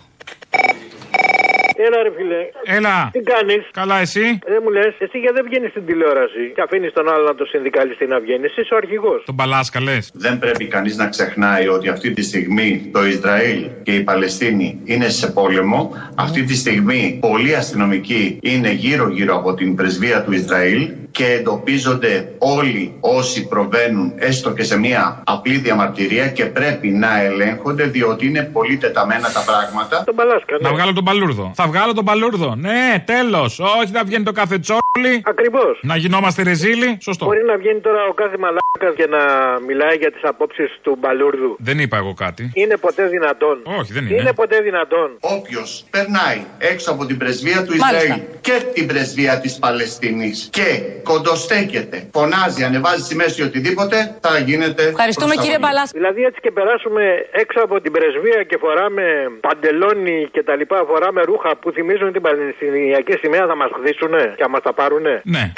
Έλα, ρε φιλέ. Έλα. Τι κάνεις; Καλά, εσύ; Δεν μου λες, εσύ γιατί δεν βγαίνεις στην τηλεόραση και αφήνεις τον άλλο να το συνδικαλιστεί να βγαίνει. Εσύ ο αρχηγός. Τον Παλάσκα λες. Δεν πρέπει κανείς να ξεχνάει ότι αυτή τη στιγμή το Ισραήλ και η Παλαιστίνη είναι σε πόλεμο. Αυτή τη στιγμή πολλοί αστυνομικοί είναι γύρω-γύρω από την πρεσβεία του Ισραήλ και εντοπίζονται όλοι όσοι προβαίνουν έστω και σε μια απλή διαμαρτυρία και πρέπει να ελέγχονται διότι είναι πολύ τεταμένα τα πράγματα. Τον Παλάσκα, ναι. Να βγάλω τον Παλούρδο. Θα βγάλω τον Παλούρδο. Ναι, τέλος. Όχι να βγαίνει το κάθε τσόλι. Ακριβώς. Να γινόμαστε ρεζίλοι. Σωστό. Μπορεί να βγαίνει τώρα ο κάθε μαλάκας και να μιλάει για τις απόψεις του Μπαλούρδου. Δεν είπα εγώ κάτι. Είναι ποτέ δυνατόν. Όχι, δεν είναι. Είναι ποτέ δυνατόν. Όποιος περνάει έξω από την πρεσβεία του Ισραήλ και την πρεσβεία της Παλαιστίνης και κοντοστέκεται, φωνάζει, ανεβάζει σημαίε ή οτιδήποτε, θα γίνεται. Ευχαριστούμε κύριε Μπαλάς. Δηλαδή έτσι και περάσουμε έξω από την πρεσβεία και φοράμε παντελόνι και τα λοιπά, φοράμε ρούχα που θυμίζουν την Παλαιστινιακή σημαία, θα μας χδίσουνε και θα μα τα πάρουνε. Ναι.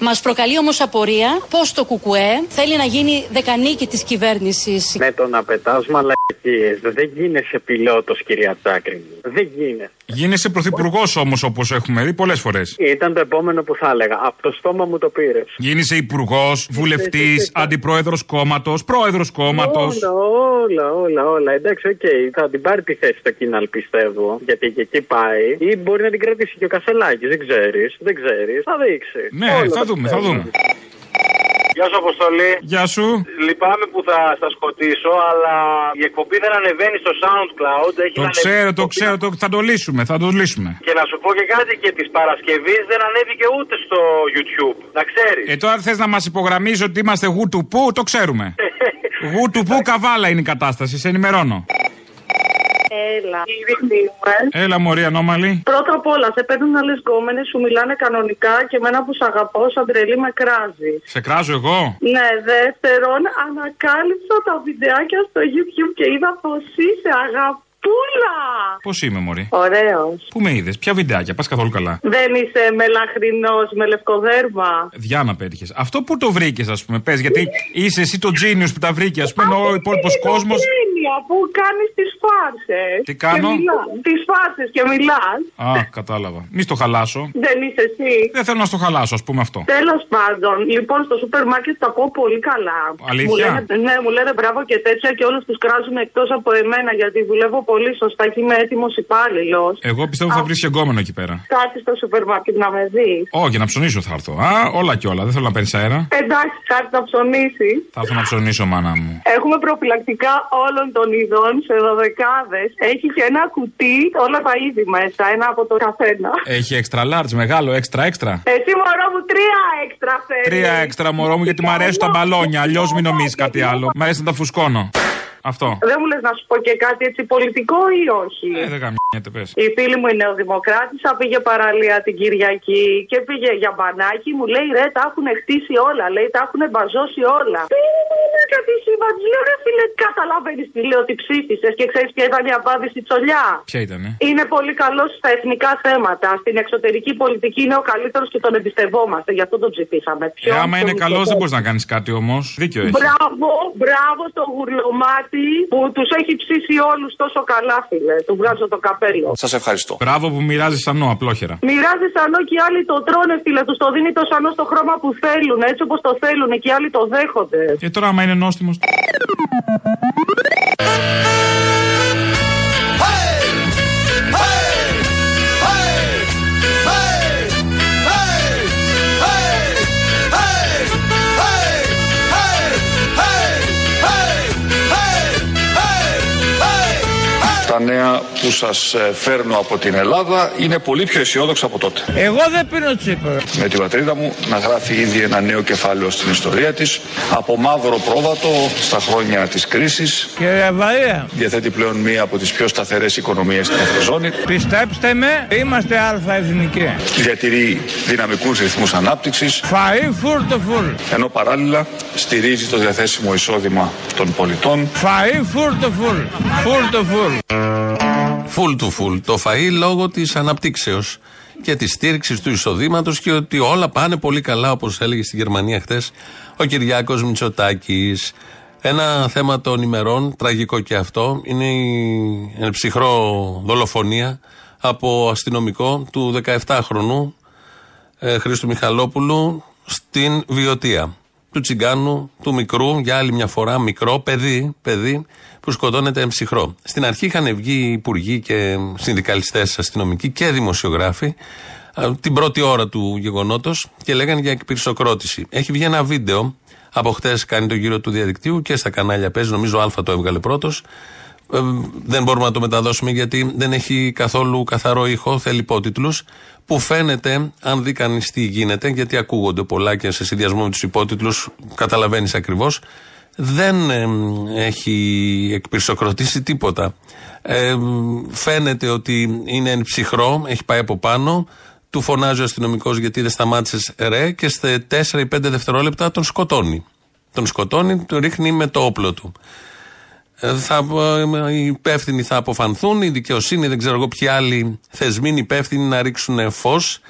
Μας προκαλεί όμως απορία πώς το Κουκουέ θέλει να γίνει δεκανίκη της κυβέρνησης. Με το να πετάς μαλακίες δεν γίνεσαι πιλότος, κυρία Τσάκρη. Δεν γίνεσαι. Γίνεσαι πρωθυπουργός όμως, όπως έχουμε δει πολλές φορές. Ήταν το επόμενο που θα έλεγα. Από το στόμα μου το πήρες. Γίνεσαι υπουργός, βουλευτής, αντιπρόεδρος κόμματος, πρόεδρος κόμματος. Όλα, όλα, όλα, όλα. Εντάξει, οκέι. Okay. Θα την πάρει τη θέση στο ΚΙΝΑΛ, πιστεύω. Γιατί και εκεί πάει. Ή μπορεί να την κρατήσει και ο Κασελάκης. Δεν ξέρεις. Δεν ξέρεις. Θα δείξει. Ναι, όλα θα δούμε, θα δούμε. Γεια σου, Αποστολή. Γεια σου. Λυπάμαι που θα σας σκοτίσω, αλλά η εκπομπή δεν ανεβαίνει στο SoundCloud. Έχει το ξέρω, το ξέρω, το, θα το λύσουμε, θα το λύσουμε. Και να σου πω και κάτι, και της Παρασκευής δεν ανέβηκε ούτε στο YouTube. Να ξέρεις. Ε, τώρα θες να μας υπογραμμίσει ότι είμαστε γου του που, το ξέρουμε. γου του που καβάλα είναι η κατάσταση, σε ενημερώνω. Έλα. Έλα, Μωρή, ανώμαλη. Πρώτα απ' όλα, σε παίρνουν άλλε γκόμενες, σου μιλάνε κανονικά και εμένα που σ' αγαπώ, σαν τρελή με κράζεις. Σε κράζω εγώ. Ναι, δεύτερον, ανακάλυψα τα βιντεάκια στο YouTube και είδα πως είσαι αγαπώ. Πούλα! Πώς είμαι, Μωρή; Ωραίος. Πού με είδες, ποια βιντεάκια, πας καθόλου καλά. Δεν είσαι μελαχρινός με λευκοδέρμα. Διάνα πέτυχε. Αυτό που το βρήκες, ας πούμε, πες, γιατί είσαι εσύ το genius που τα βρήκε, ας πούμε, ο υπόλοιπος κόσμο. που κάνεις τις φάρσες. Τι κάνω; Τις φάρσες και μιλάς. Α, κατάλαβα. Μη στο χαλάσω. Δεν είσαι εσύ. Δεν θέλω να στο χαλάσω, ας πούμε αυτό. Τέλος πάντων, λοιπόν, στο σούπερ μάρκετ τα πω πολύ καλά. Αλήθεια; Μου λένε, ναι, μου λένε μπράβο και τέτοια και όλους τους κράζουν εκτός από εμένα γιατί δουλεύω πολύ σωστά και είμαι έτοιμος υπάλληλος. Εγώ πιστεύω θα βρεις και εγκόμενο εκεί πέρα. Κάτι στο σούπερ μάρκετ να με δεις. Όχι, να ψωνίσω θα έρθω. Α, όλα και όλα. Δεν θέλω να παίρνεις αέρα. Εντάξει, κάτι να ψωνίσει. Θα έρθω να ψωνίσω, μάνα μου. Έχουμε προφυλακτικά όλων των ειδών σε δωδεκάδες. Έχει και ένα κουτί, όλα τα είδη μέσα, ένα από το καθένα. Έχει extra large, μεγάλο, extra extra; Εσύ μωρό μου τρία έξτρα θέλει. Τρία έξτρα μωρό μου γιατί μου αρέσουν τα μπαλόνια. Αλλιώς μην νομίζεις κάτι άλλο. Μ' αρέσει να τα φουσκώνω. Αυτό. Δεν μου λες να σου πω και κάτι έτσι πολιτικό ή όχι; Ε, δεν γαμιέται, πες. Η φίλη μου η νεοδημοκράτησα πήγε παραλία την Κυριακή και πήγε για μπανάκι. Μου λέει ρε, τα έχουν χτίσει όλα. Λέει, τα έχουν μπαζώσει όλα. Πήγε κάτι σύμπαν. Λέω ρε φίλε, καταλαβαίνεις τι λέω ότι ψήφισες και ξέρεις ποια ήταν η απάντηση τσολιά. Ποια ήταν, Είναι πολύ καλός στα εθνικά θέματα. Στην εξωτερική πολιτική είναι ο καλύτερος και τον εμπιστευόμαστε. Γι' αυτό τον ψηφίσαμε. Ε, άμα είναι καλός, δεν μπορείς να κάνεις κάτι όμως. Δίκιο έχεις. Μπράβο, μπράβο στο γουρλωμάτι που τους έχει ψήσει όλους τόσο καλά, φίλε. Του βγάζω το καπέλο. Σας ευχαριστώ. Μπράβο που μοιράζεις σανό, απλόχερα. Μοιράζεις σανό και οι άλλοι το τρώνε, φίλε. Τους το δίνει το σανό στο χρώμα που θέλουν, έτσι όπως το θέλουν και οι άλλοι το δέχονται. Και τώρα, άμα είναι νόστιμο. Νέα που σας ε, φέρνω από την Ελλάδα είναι πολύ πιο αισιόδοξα από τότε. Εγώ δεν πίνω τσίπρα. Με την πατρίδα μου να γράφει ήδη ένα νέο κεφάλαιο στην ιστορία της από μαύρο πρόβατο στα χρόνια της κρίσης. Κύριε Βαρία. Διαθέτει πλέον μία από τις πιο σταθερές οικονομίες στην Ευρωζώνη. Πιστέψτε με, είμαστε αλφα-εθνικοί. Διατηρεί δυναμικούς ρυθμούς ανάπτυξης. Φαΐ φουλ το φουλ. Ενώ παράλληλα στηρίζει το διαθέσιμο εισόδημα των πολιτών. Φαΐ φουλ το φουλ. Φουλ το φουλ. Φουλ του φουλ. Το φαΐ λόγω της αναπτύξεως και της στήριξης του εισοδήματος και ότι όλα πάνε πολύ καλά, όπως έλεγε στη Γερμανία χθες ο Κυριάκος Μητσοτάκης. Ένα θέμα των ημερών, τραγικό και αυτό, είναι η ψυχρό δολοφονία από αστυνομικό του 17χρονου ε, Χρήστου Μιχαλόπουλου στην Βιωτία. Του τσιγκάνου, του μικρού, για άλλη μια φορά, μικρό παιδί, παιδί που σκοτώνεται ψυχρό. Στην αρχή είχαν βγει υπουργοί και συνδικαλιστές αστυνομικοί και δημοσιογράφοι την πρώτη ώρα του γεγονότος και λέγανε για εκπυρσοκρότηση. Έχει βγει ένα βίντεο από χτες, κάνει το γύρο του διαδικτύου και στα κανάλια παίζει. Νομίζω Α το έβγαλε πρώτος. Ε, δεν μπορούμε να το μεταδώσουμε γιατί δεν έχει καθόλου καθαρό ήχο, θέλει υπότιτλους. Που φαίνεται, αν δει κανείς τι γίνεται, γιατί ακούγονται πολλά και σε συνδυασμό με τους υπότιτλους καταλαβαίνεις ακριβώς, δεν ε, έχει εκπυρσοκροτήσει τίποτα. Ε, φαίνεται ότι είναι εν ψυχρό, έχει πάει από πάνω. Του φωνάζει ο αστυνομικός γιατί δεν σταμάτησες ρε και σε 4 ή 5 δευτερόλεπτα τον σκοτώνει. Τον σκοτώνει, τον ρίχνει με το όπλο του. Ε, θα, ε, οι υπεύθυνοι θα αποφανθούν, η δικαιοσύνη, δεν ξέρω εγώ ποιοι άλλοι θεσμοί είναι υπεύθυνοι να ρίξουν φως.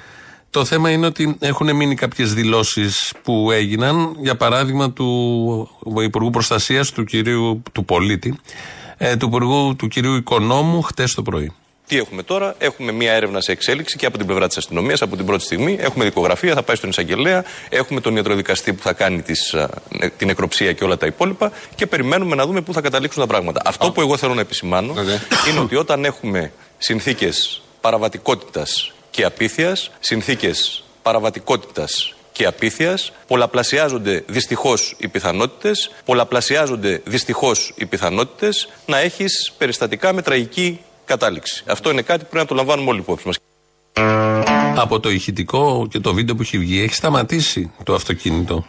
Το θέμα είναι ότι έχουν μείνει κάποιες δηλώσεις που έγιναν, για παράδειγμα του Υπουργού Προστασίας του κυρίου του πολίτη, ε, του Υπουργού του κυρίου Οικονόμου, χτες το πρωί. Τι έχουμε τώρα, έχουμε μια έρευνα σε εξέλιξη και από την πλευρά της αστυνομίας από την πρώτη στιγμή. Έχουμε δικογραφία, θα πάει στον εισαγγελέα. Έχουμε τον ιατροδικαστή που θα κάνει τις, την νεκροψία και όλα τα υπόλοιπα. Και περιμένουμε να δούμε πού θα καταλήξουν τα πράγματα. Αυτό που εγώ θέλω να επισημάνω είναι ότι όταν έχουμε συνθήκες παραβατικότητας και απίθειας, συνθήκες παραβατικότητας και απίθειας, πολλαπλασιάζονται δυστυχώς οι πιθανότητες, πολλαπλασιάζονται δυστυχώς οι πιθανότητες να έχεις περιστατικά με τραγική κατάληξη. Αυτό είναι κάτι που πρέπει να το λαμβάνουμε όλοι υπόψη μας. Από το ηχητικό και το βίντεο που έχει βγει έχει σταματήσει το αυτοκίνητο;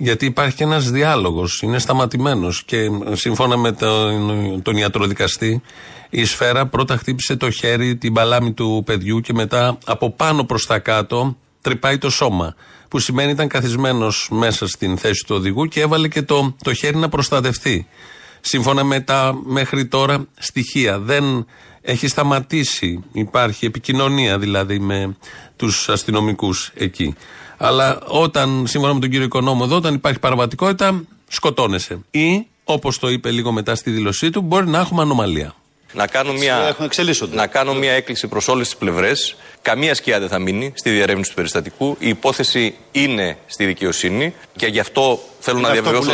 Γιατί υπάρχει και ένας διάλογος. Είναι σταματημένος. Και σύμφωνα με τον, τον ιατροδικαστή, η σφαίρα πρώτα χτύπησε το χέρι, την παλάμη του παιδιού και μετά από πάνω προς τα κάτω τρυπάει το σώμα. Που σημαίνει ήταν καθισμένος μέσα στην θέση του οδηγού και έβαλε και το, το χέρι να προστατευτεί. Σύμφωνα με τα μέχρι τώρα στοιχεία. Δεν έχει σταματήσει. Υπάρχει επικοινωνία δηλαδή με τους αστυνομικούς εκεί. Αλλά όταν, σύμφωνα με τον κύριο Οικονόμο εδώ, όταν υπάρχει παραβατικότητα, σκοτώνεσαι. Ή Όπως το είπε λίγο μετά στη δήλωσή του, μπορεί να έχουμε ανομαλία. Να κάνω μια, να κάνω μια έκκληση προς όλες τις πλευρές. Καμία σκιά δεν θα μείνει στη διερεύνηση του περιστατικού. Η υπόθεση είναι στη δικαιοσύνη και γι' αυτό θέλω να διαβεβαιώσω.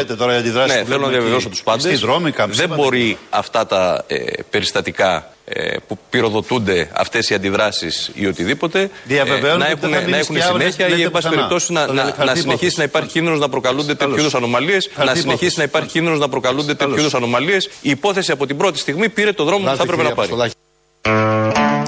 ναι, θέλω να διαβεβαιώσω τους πάντες. Δεν μπορεί αυτά τα ε, περιστατικά ε, που πυροδοτούνται αυτές οι αντιδράσεις ή οτιδήποτε ε, να έχουν, να έχουν συνέχεια ή εν πάση περιπτώσει να, να, να συνεχίσει να υπάρχει κίνδυνος να προκαλούνται τέτοιου είδους ανομαλίες. Να συνεχίσει να υπάρχει κίνδυνος να προκαλούνται τέτοιου είδους ανομαλίες. Η υπόθεση από την πρώτη στιγμή πήρε το δρόμο που θα έπρεπε να πάρει.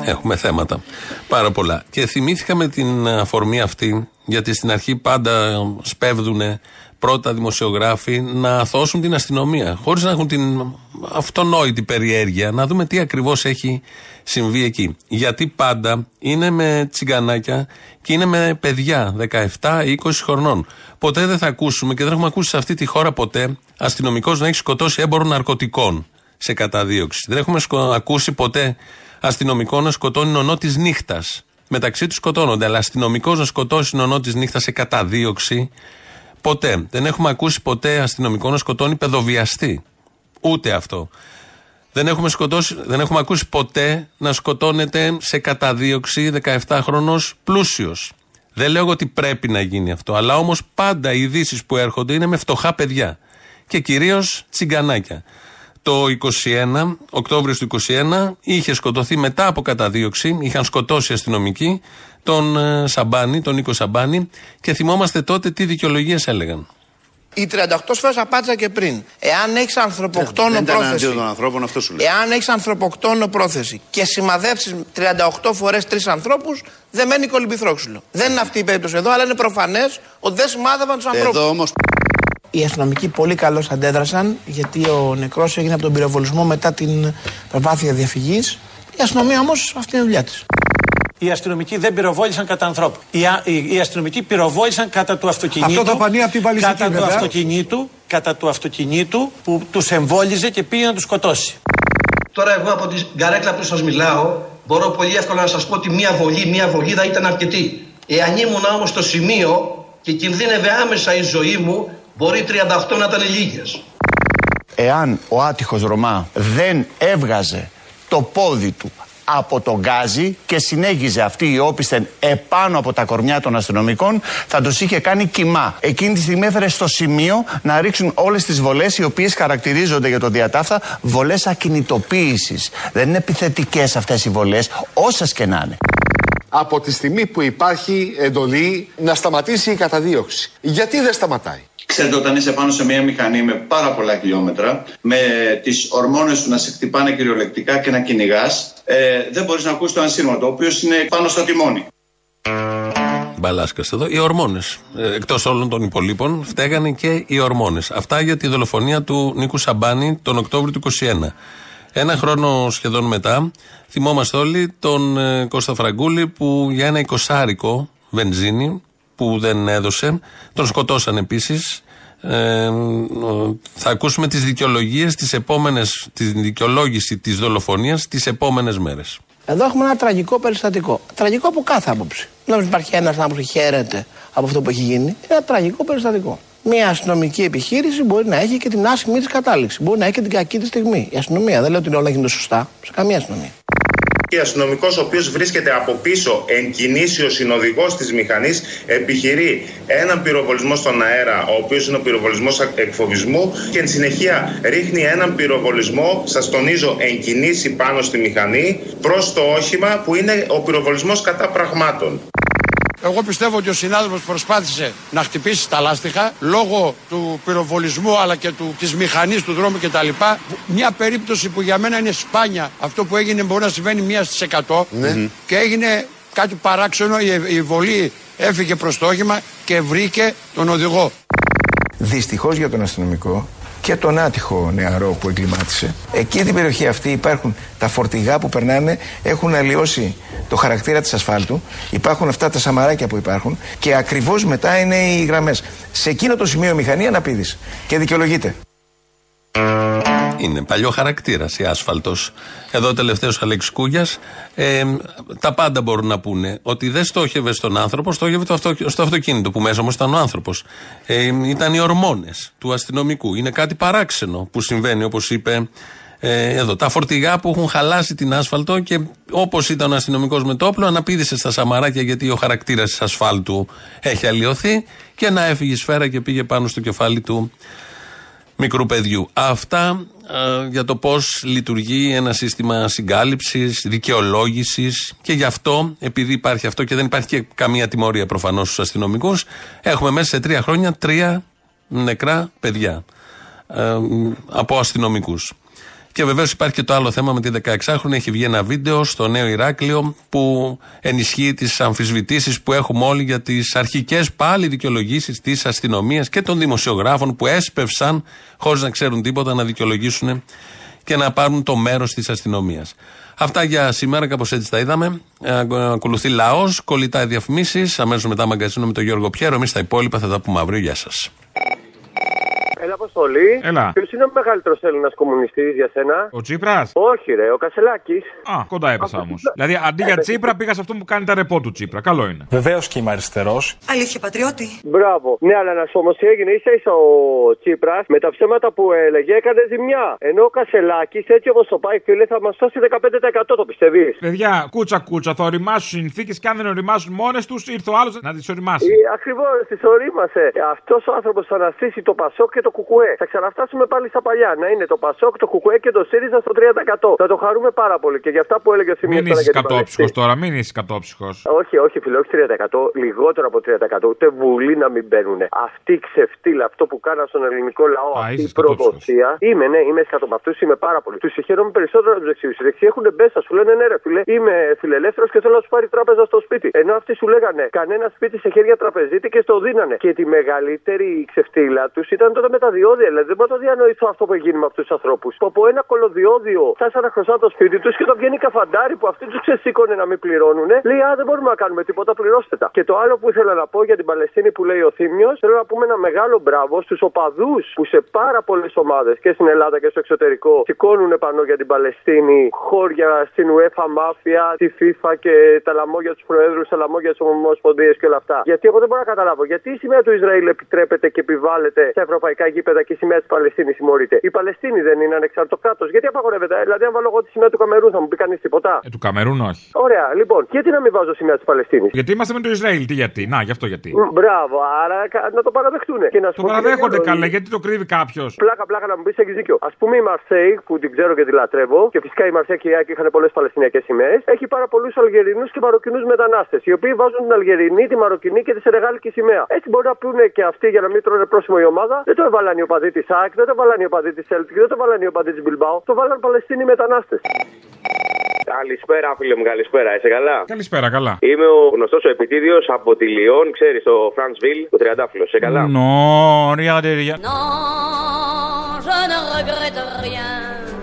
Έχουμε θέματα. Πάρα πολλά. Και θυμήθηκα με την αφορμή αυτή, γιατί στην αρχή πάντα σπέβδουν πρώτα δημοσιογράφοι να αθώσουν την αστυνομία, χωρίς να έχουν την αυτονόητη περιέργεια, να δούμε τι ακριβώς έχει συμβεί εκεί. Γιατί πάντα είναι με τσιγκανάκια και είναι με παιδιά 17-20 χρονών. Ποτέ δεν θα ακούσουμε και δεν έχουμε ακούσει σε αυτή τη χώρα ποτέ αστυνομικός να έχει σκοτώσει έμπορο ναρκωτικών σε καταδίωξη. Δεν έχουμε ακούσει ποτέ αστυνομικό να σκοτώνει νονό της νύχτας. Μεταξύ τους σκοτώνονται, αλλά αστυνομικός να σκοτώσει νονό της νύχτας σε καταδίωξη Ποτέ. Δεν έχουμε ακούσει ποτέ αστυνομικό να σκοτώνει παιδοβιαστή. Ούτε αυτό. Δεν έχουμε, σκοτώσει, δεν έχουμε ακούσει ποτέ να σκοτώνεται σε καταδίωξη 17χρονο πλούσιος. Δεν λέω ότι πρέπει να γίνει αυτό, αλλά όμως πάντα οι ειδήσεις που έρχονται είναι με φτωχά παιδιά. Και κυρίως τσιγκανάκια. Το 21, Οκτώβριο του 21, είχε σκοτωθεί μετά από καταδίωξη, είχαν σκοτώσει αστυνομικοί τον ε, Σαμπάνη, τον Νίκο Σαμπάνη και θυμόμαστε τότε τι δικαιολογίες έλεγαν. Οι 38 φορές απάντησα και πριν. Εάν έχεις ανθρωποκτόνο πρόθεση. Των ανθρώπων, αυτό σου λέει. Εάν έχεις ανθρωποκτόνο πρόθεση και σημαδέψεις 38 φορές τρεις ανθρώπους, δεν μένει κολυμπηθρόξυλο. Δεν είναι αυτή η περίπτωση εδώ, αλλά είναι προφανές ότι δεν σημάδευαν τους ανθρώπους. Εδώ όμως. Οι αστυνομικοί πολύ καλώς αντέδρασαν γιατί ο νεκρός έγινε από τον πυροβολισμό μετά την προσπάθεια διαφυγής. Η αστυνομία όμως αυτή είναι η δουλειά της. Οι αστυνομικοί δεν πυροβόλησαν κατά ανθρώπου. Οι, οι, οι αστυνομικοί πυροβόλησαν κατά του αυτοκινήτου. Αυτό το πανεί από την παλιστική κατά του αυτοκινήτου, κατά του αυτοκινήτου που τους εμβόλιζε και πήγε να τους σκοτώσει. Τώρα εγώ από την καρέκλα που σας μιλάω μπορώ πολύ εύκολα να σας πω ότι μία βολή, μία βολίδα ήταν αρκετή. Εάν ήμουν όμως στο σημείο και κινδύνευε άμεσα η ζωή μου, μπορεί 38 να ήταν λίγες. Εάν ο άτυχος Ρωμά δεν έβγαζε το πόδι του από τον γκάζι και συνέχιζε αυτή η όπισθεν επάνω από τα κορμιά των αστυνομικών, θα τους είχε κάνει κοιμά. Εκείνη τη στιγμή έφερε στο σημείο να ρίξουν όλες τις βολές, οι οποίες χαρακτηρίζονται για το διατάφτα βολές ακινητοποίησης. Δεν είναι επιθετικές αυτές οι βολές, όσες και να είναι. Από τη στιγμή που υπάρχει εντολή να σταματήσει η καταδίωξη. Γιατί δεν σταματάει; Ξέρετε, όταν είσαι πάνω σε μια μηχανή με πάρα πολλά χιλιόμετρα, με τις ορμόνες σου να σε χτυπάνε κυριολεκτικά και να κυνηγάς, ε, δεν μπορείς να ακούσεις το ανσύρματο, ο οποίος είναι πάνω στο τιμόνι. Μπαλάσκας εδώ. Οι ορμόνες. Ε, Εκτός όλων των υπολείπων, φταίγανε και οι ορμόνες. Αυτά για τη δολοφονία του Νίκου Σαμπάνη τον Οκτώβριο του 2021. Ένα χρόνο σχεδόν μετά, θυμόμαστε όλοι τον ε, Κώστα Φραγκούλη που για ένα εικοσάρικο βενζίνη που δεν έδωσε. Τον σκοτώσαν επίσης. Ε, θα ακούσουμε τις δικαιολογίες τις επόμενες, τη δικαιολόγηση της δολοφονίας τις επόμενες μέρες. Εδώ έχουμε ένα τραγικό περιστατικό. Τραγικό από κάθε άποψη. Δεν υπάρχει ένας άνθρωπο που χαίρεται από αυτό που έχει γίνει. Είναι ένα τραγικό περιστατικό. Μια αστυνομική επιχείρηση μπορεί να έχει και την άσχημη της κατάληξη. Μπορεί να έχει και την κακή της στιγμή. Η αστυνομία δεν λέω ότι όλα γίνονται σωστά σε καμία αστυνομία και αστυνομικός ο οποίος βρίσκεται από πίσω εν κινήσει ο συνοδηγός της μηχανής επιχειρεί έναν πυροβολισμό στον αέρα, ο οποίος είναι ο πυροβολισμός εκφοβισμού και εν συνεχεία ρίχνει έναν πυροβολισμό, σας τονίζω, εν κινήσει πάνω στη μηχανή προς το όχημα που είναι ο πυροβολισμός κατά πραγμάτων. Εγώ πιστεύω ότι ο συνάδελφος προσπάθησε να χτυπήσει τα λάστιχα λόγω του πυροβολισμού αλλά και του, της μηχανής του δρόμου κτλ. Μια περίπτωση που για μένα είναι σπάνια. Αυτό που έγινε μπορεί να συμβαίνει μία στις εκατό ναι. και έγινε κάτι παράξενο. Η, η βολή έφυγε προς το όχημα και βρήκε τον οδηγό. Δυστυχώς για τον αστυνομικό και τον άτυχο νεαρό που εγκλημάτισε. Εκεί την περιοχή αυτή υπάρχουν τα φορτηγά που περνάνε, έχουν αλλοιώσει το χαρακτήρα της ασφάλτου. Υπάρχουν αυτά τα σαμαράκια που υπάρχουν και ακριβώς μετά είναι οι γραμμές. Σε εκείνο το σημείο η μηχανή αναπήδησε και δικαιολογείται. Είναι παλιό χαρακτήρας η άσφαλτος. Εδώ τελευταίος Αλέξης Κούγιας. Ε, τα πάντα μπορούν να πούνε. Ότι δεν στόχευε στον άνθρωπο, στόχευε το αυτο, στο αυτοκίνητο που μέσα όμως ήταν ο άνθρωπος. Ε, ήταν οι ορμόνες του αστυνομικού. Είναι κάτι παράξενο που συμβαίνει, όπως είπε ε, εδώ. Τα φορτηγά που έχουν χαλάσει την άσφαλτο και όπως ήταν ο αστυνομικός με το όπλο, αναπήδησε στα σαμαράκια γιατί ο χαρακτήρας της ασφάλτου έχει αλλοιωθεί και να έφυγε η σφαίρα και πήγε πάνω στο κεφάλι του μικρού παιδιού. Αυτά ε, για το πώς λειτουργεί ένα σύστημα συγκάλυψης, δικαιολόγησης και γι' αυτό, επειδή υπάρχει αυτό και δεν υπάρχει και καμία τιμωρία προφανώς στους αστυνομικούς, έχουμε μέσα σε τρία χρόνια τρία νεκρά παιδιά ε, από αστυνομικούς. Και βεβαίως υπάρχει και το άλλο θέμα με τη 16χρονη. Έχει βγει ένα βίντεο στο νέο Ηράκλειο που ενισχύει τις αμφισβητήσεις που έχουμε όλοι για τις αρχικές πάλι δικαιολογήσεις της αστυνομίας και των δημοσιογράφων που έσπευσαν χωρίς να ξέρουν τίποτα να δικαιολογήσουν και να πάρουν το μέρος της αστυνομίας. Αυτά για σήμερα, κάπως έτσι τα είδαμε. Ε, ακολουθεί λαός, κολλητά διαφημίσεις. Αμέσως μετά μαγκαζίνο με τον Γιώργο Πιέρο. Εμείς τα υπόλοιπα θα τα πούμε αύριο. Γεια σας. Έλα, Αποστολή. Έλα. Ποιος είναι ο μεγαλύτερος Έλληνας κομμουνιστής για σένα, Ο Τσίπρας. Όχι, ρε, ο Κασελάκης. Α, κοντά έπεσα όμως. Δηλαδή αντί για Τσίπρα πήγα σε αυτόν που κάνει τα ρεπό του Τσίπρα. Καλό είναι. Βεβαίως και είμαι αριστερός. Αλήθεια, πατριώτη. Μπράβο. Ναι, αλλά να σου όμως τι έγινε, ίσα ίσα ο Τσίπρας με τα ψέματα που έλεγε έκανε ζημιά. Ενώ ο Κασελάκης, έτσι όπως το πάει, φίλε, θα μας σώσει 15% το πιστεύεις; Παιδιά, κούτσα κούτσα, θα οριμάσουν συνθήκες και αν δεν οριμάσουν μόνες τους, ήρθε ο άλλος να τις οριμάσει. Ακριβώς, τις ορίμασε. Αυτός ο άνθρωπος θα αναστήσει το Πασόκ και το Κουκουέ. Θα ξαναφτάσουμε πάλι στα παλιά. Να είναι το Πασόκ, το Κουκουέ και το ΣΥΡΙΖΑ στο 30%. Θα το χαρούμε πάρα πολύ και για αυτά που έλεγε ο Σιμίτη. Μην είσαι κατόψυχος τώρα, μην είσαι κατόψυχος. Όχι, όχι, φίλε, όχι 30%, λιγότερο από 30%. Ούτε βουλή να μην μπαίνουν. Αυτή η ξεφτύλα, αυτό που κάναν στον ελληνικό λαό, Α, αυτή η είσαι προδοσία. Είμαι, ναι, είμαι σκατό με αυτού, είμαι πάρα πολύ. Τους συγχαίρομαι περισσότερο από τους δεξιούς. Οι δεξιοί έχουν μπέσα, σου λένε ναι, ρε, φίλε, είμαι φιλελεύθερος και θέλω να σου πάρει τράπεζα στο σπίτι. Ενώ αυτοί σου λέγανε κανένα σπίτι σε χέρια τραπεζίτη και στο δίνανε. Και τη μεγαλύτερη ξεφτύλα τους ήταν τότε με τα διόδια. Δηλαδή δεν μπορώ να το διανοηθώ αυτό που έγινε με αυτούς τους ανθρώπους. Που από ένα κολοδιόδιο φτάσαν να χρωστά το σπίτι τους και όταν βγαίνει καφαντάρι που αυτοί τους ξεσήκωνε να μην πληρώνουν, λέει Α, δεν μπορούμε να κάνουμε τίποτα, πληρώστε τα. Και το άλλο που ήθελα να πω για την Παλαιστίνη που λέει ο Θήμιος, θέλω να πούμε ένα μεγάλο μπράβο στους οπαδούς που σε πάρα πολλές ομάδες και στην Ελλάδα και στο εξωτερικό σηκώνουν πάνω για την Παλαιστίνη, χώρια στην UEFA Μάφια, τη FIFA και τα λαμόγια τους Προέδρους, τα λαμόγια της Ομοσπονδίας και όλα αυτά. Γιατί εγώ δεν μπορώ να καταλάβω γιατί η σημαία του Ισραήλ επιτρέπεται και επιβάλλεται στα ευρωπαϊκά γήπεδα και η σημαία της Παλαιστίνης συμμορείται. Η Παλαιστίνη δεν είναι ανεξάρτητο κράτος. Γιατί απαγορεύεται. Δηλαδή, αν βάλω εγώ τη σημαία του Καμερούν, θα μου πει κανείς τίποτα; Ε, του Καμερούν όχι. Ωραία, λοιπόν, γιατί να μην βάζω σημαία της Παλαιστίνης; Γιατί είμαστε με το Ισραήλ, τι γιατί; Να, γι' αυτό γιατί. Μ, Μπράβο, άρα κα- να το παραδεχτούν. Και να σου Το πω και παραδέχονται κάτι άλλο. καλά, γιατί το κρύβει κάποιος. Πλάκα, πλάκα να μου πεις, έχεις δίκιο. Α πούμε η Μαρσέη, που την ξέρω και τη λατρεύω, και φυσικά η Μαρσέη και η Άκη είχαν πολλές Παλαιστινιακές σημαίες, έχει πάρα πολλούς Αλγερινούς και Μαροκινούς μετανάστες, οι οποίοι βάζουν την Αλγερινή, τη Μαροκινή και τη Σενεγάλικη σημαία. Έτσι μπορεί να πούνε και αυτοί για να μην τρώνε πρόσημο η ομάδα. Δεν το έβαλαν οι οπαδοί της ΑΚ, δεν το έβαλαν οι οπαδοί της Celtic, δεν το έβαλαν οι οπαδοί της Μπιλμπάου, το βάλαν Παλαιστίνοι μετανάστες. Καλησπέρα, φίλε μου, καλησπέρα. Είσαι καλά; Καλησπέρα, καλά. Είμαι ο γνωστός ο επιτήδειος από τη Λιόν, ξέρεις, το Φρανσβίλ, το Τριαντάφυλλος. Είσαι καλά; Non, regardez, regardez. je ne regrette rien.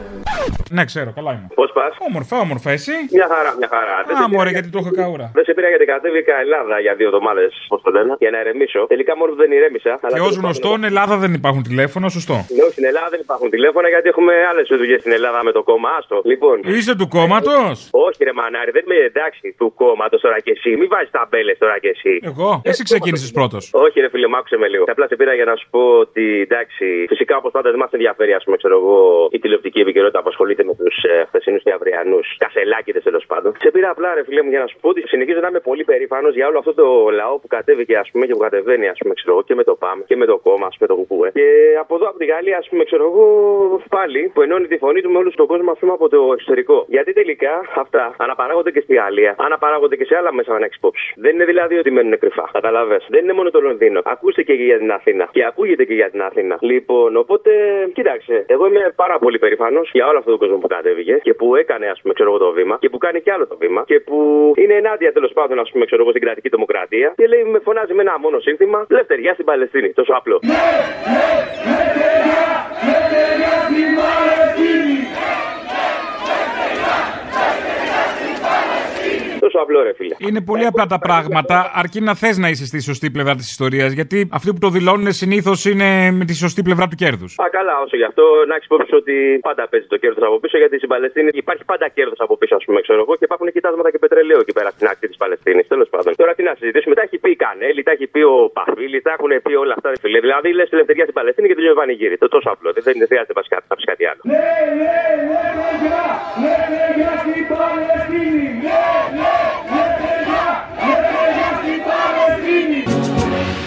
Ναι, ξέρω, καλά είμαι. Πώς πας; Όμορφα, όμορφα, εσύ; Μια χαρά, μια χαρά. Δεν σε Α, πήρα μωρέ, για- γιατί το έχω καούρα. Δεν σε πήρα γιατί κατέβηκα Ελλάδα για δύο εβδομάδες, πώς το λένε, για να ηρεμήσω. Τελικά μόνο που δεν ηρέμησα. αλλά Και ως τέλος πάντων, γνωστόν, Ελλάδα δεν υπάρχουν τηλέφωνα, σωστό. Ναι, όχι, στην Ελλάδα δεν υπάρχουν τηλέφωνα γιατί έχουμε άλλες δουλειές στην Ελλάδα με το κόμμα. Άστο. Λοιπόν. Είσαι του κόμματος; Όχι, ρε Μανάρη, δεν είμαι εντάξει του κόμματος τώρα κι εσύ. Μην βάζεις ταμπέλες τώρα κι εσύ. Εγώ, εσύ ξεκίνησες πρώτος. Όχι, ρε φίλε, μ' άκουσε με λίγο. Απλά σε πήρα για να σου πω ότι εντάξει, φυσικά όπως πάντα δεν μας ενδιαφέρει, ας πούμε, ξέρω εγώ, η τηλεοπτική επικαιρότητα που ασχολείται με τους ε, χθεσινούς και αυριανού κασελάκιδες τέλος πάντων. Σε πήρα απλά, ρε φίλε μου, για να σου πω ότι συνεχίζω να είμαι πολύ περήφανος για όλο αυτό το λαό που κατέβηκε, ας πούμε, και που κατεβαίνει, ας πούμε, ξέρω εγώ, και με το ΠΑΜ και με το κόμμα, ας πούμε, το κουκουέ. Και από εδώ, από τη Γαλλία, ας πούμε, ξέρω εγώ, πάλι που ενώνει τη φωνή του με όλο τον κόσμο, ας πούμε, από το εξωτερικό. Γιατί τελικά αυτά αναπαράγονται και στη Γαλλία, αναπαράγονται και σε άλλα μέσα να έχει υπόψη. Δεν είναι δηλαδή ότι μένουν κρυφά. Καταλαβέ. Δεν είναι μόνο το Λονδίνο. Ακούστε και για την Αθήνα. Και ακούγεται και για την Αθήνα. Λοιπόν, οπότε, κοίταξε, εγώ είμαι πάρα πολύ περήφανος για όλο αυτό τον κόσμο που κατέβηκες και που έκανε, ας πούμε, ξέρω εγώ, το βήμα και που κάνει κι άλλο το βήμα και που είναι ενάντια τέλος πάντων, ας πούμε, ξέρω εγώ, στην κρατική δημοκρατία και λέει, με φωνάζει με ένα μόνο σύνθημα Λευτεριά στην Παλαιστίνη. Τόσο απλό. Τόσο απλό, ρε φίλε. Είναι πολύ απλά τα πράγματα, αρκεί να θες να είσαι στη σωστή πλευρά της ιστορίας. Γιατί αυτοί που το δηλώνουν συνήθως είναι με τη σωστή πλευρά του κέρδους. Α, καλά, όσο γι' αυτό να έχεις υπόψη ότι πάντα παίζει το κέρδος από πίσω γιατί στην Παλαιστίνη υπάρχει πάντα κέρδος από πίσω, ας πούμε, ξέρω εγώ, και υπάρχουν κοιτάσματα και πετρελαίου εκεί πέρα στην άκρη της Παλαιστίνης. Τέλος πάντων. Τώρα τι να συζητήσουμε, τα έχει πει η Κανέλη, τα έχει πει ο Παφίλης, τα έχουν πει όλα αυτά, ρε φίλε. Δηλαδή λες ελευθερία στην Παλαιστίνη και τελειώνει πανηγύρι. Το τόσο απλό. Δεν χρειάζεται να πει κάτι άλλο. Lepelia! Lepelia si parostini!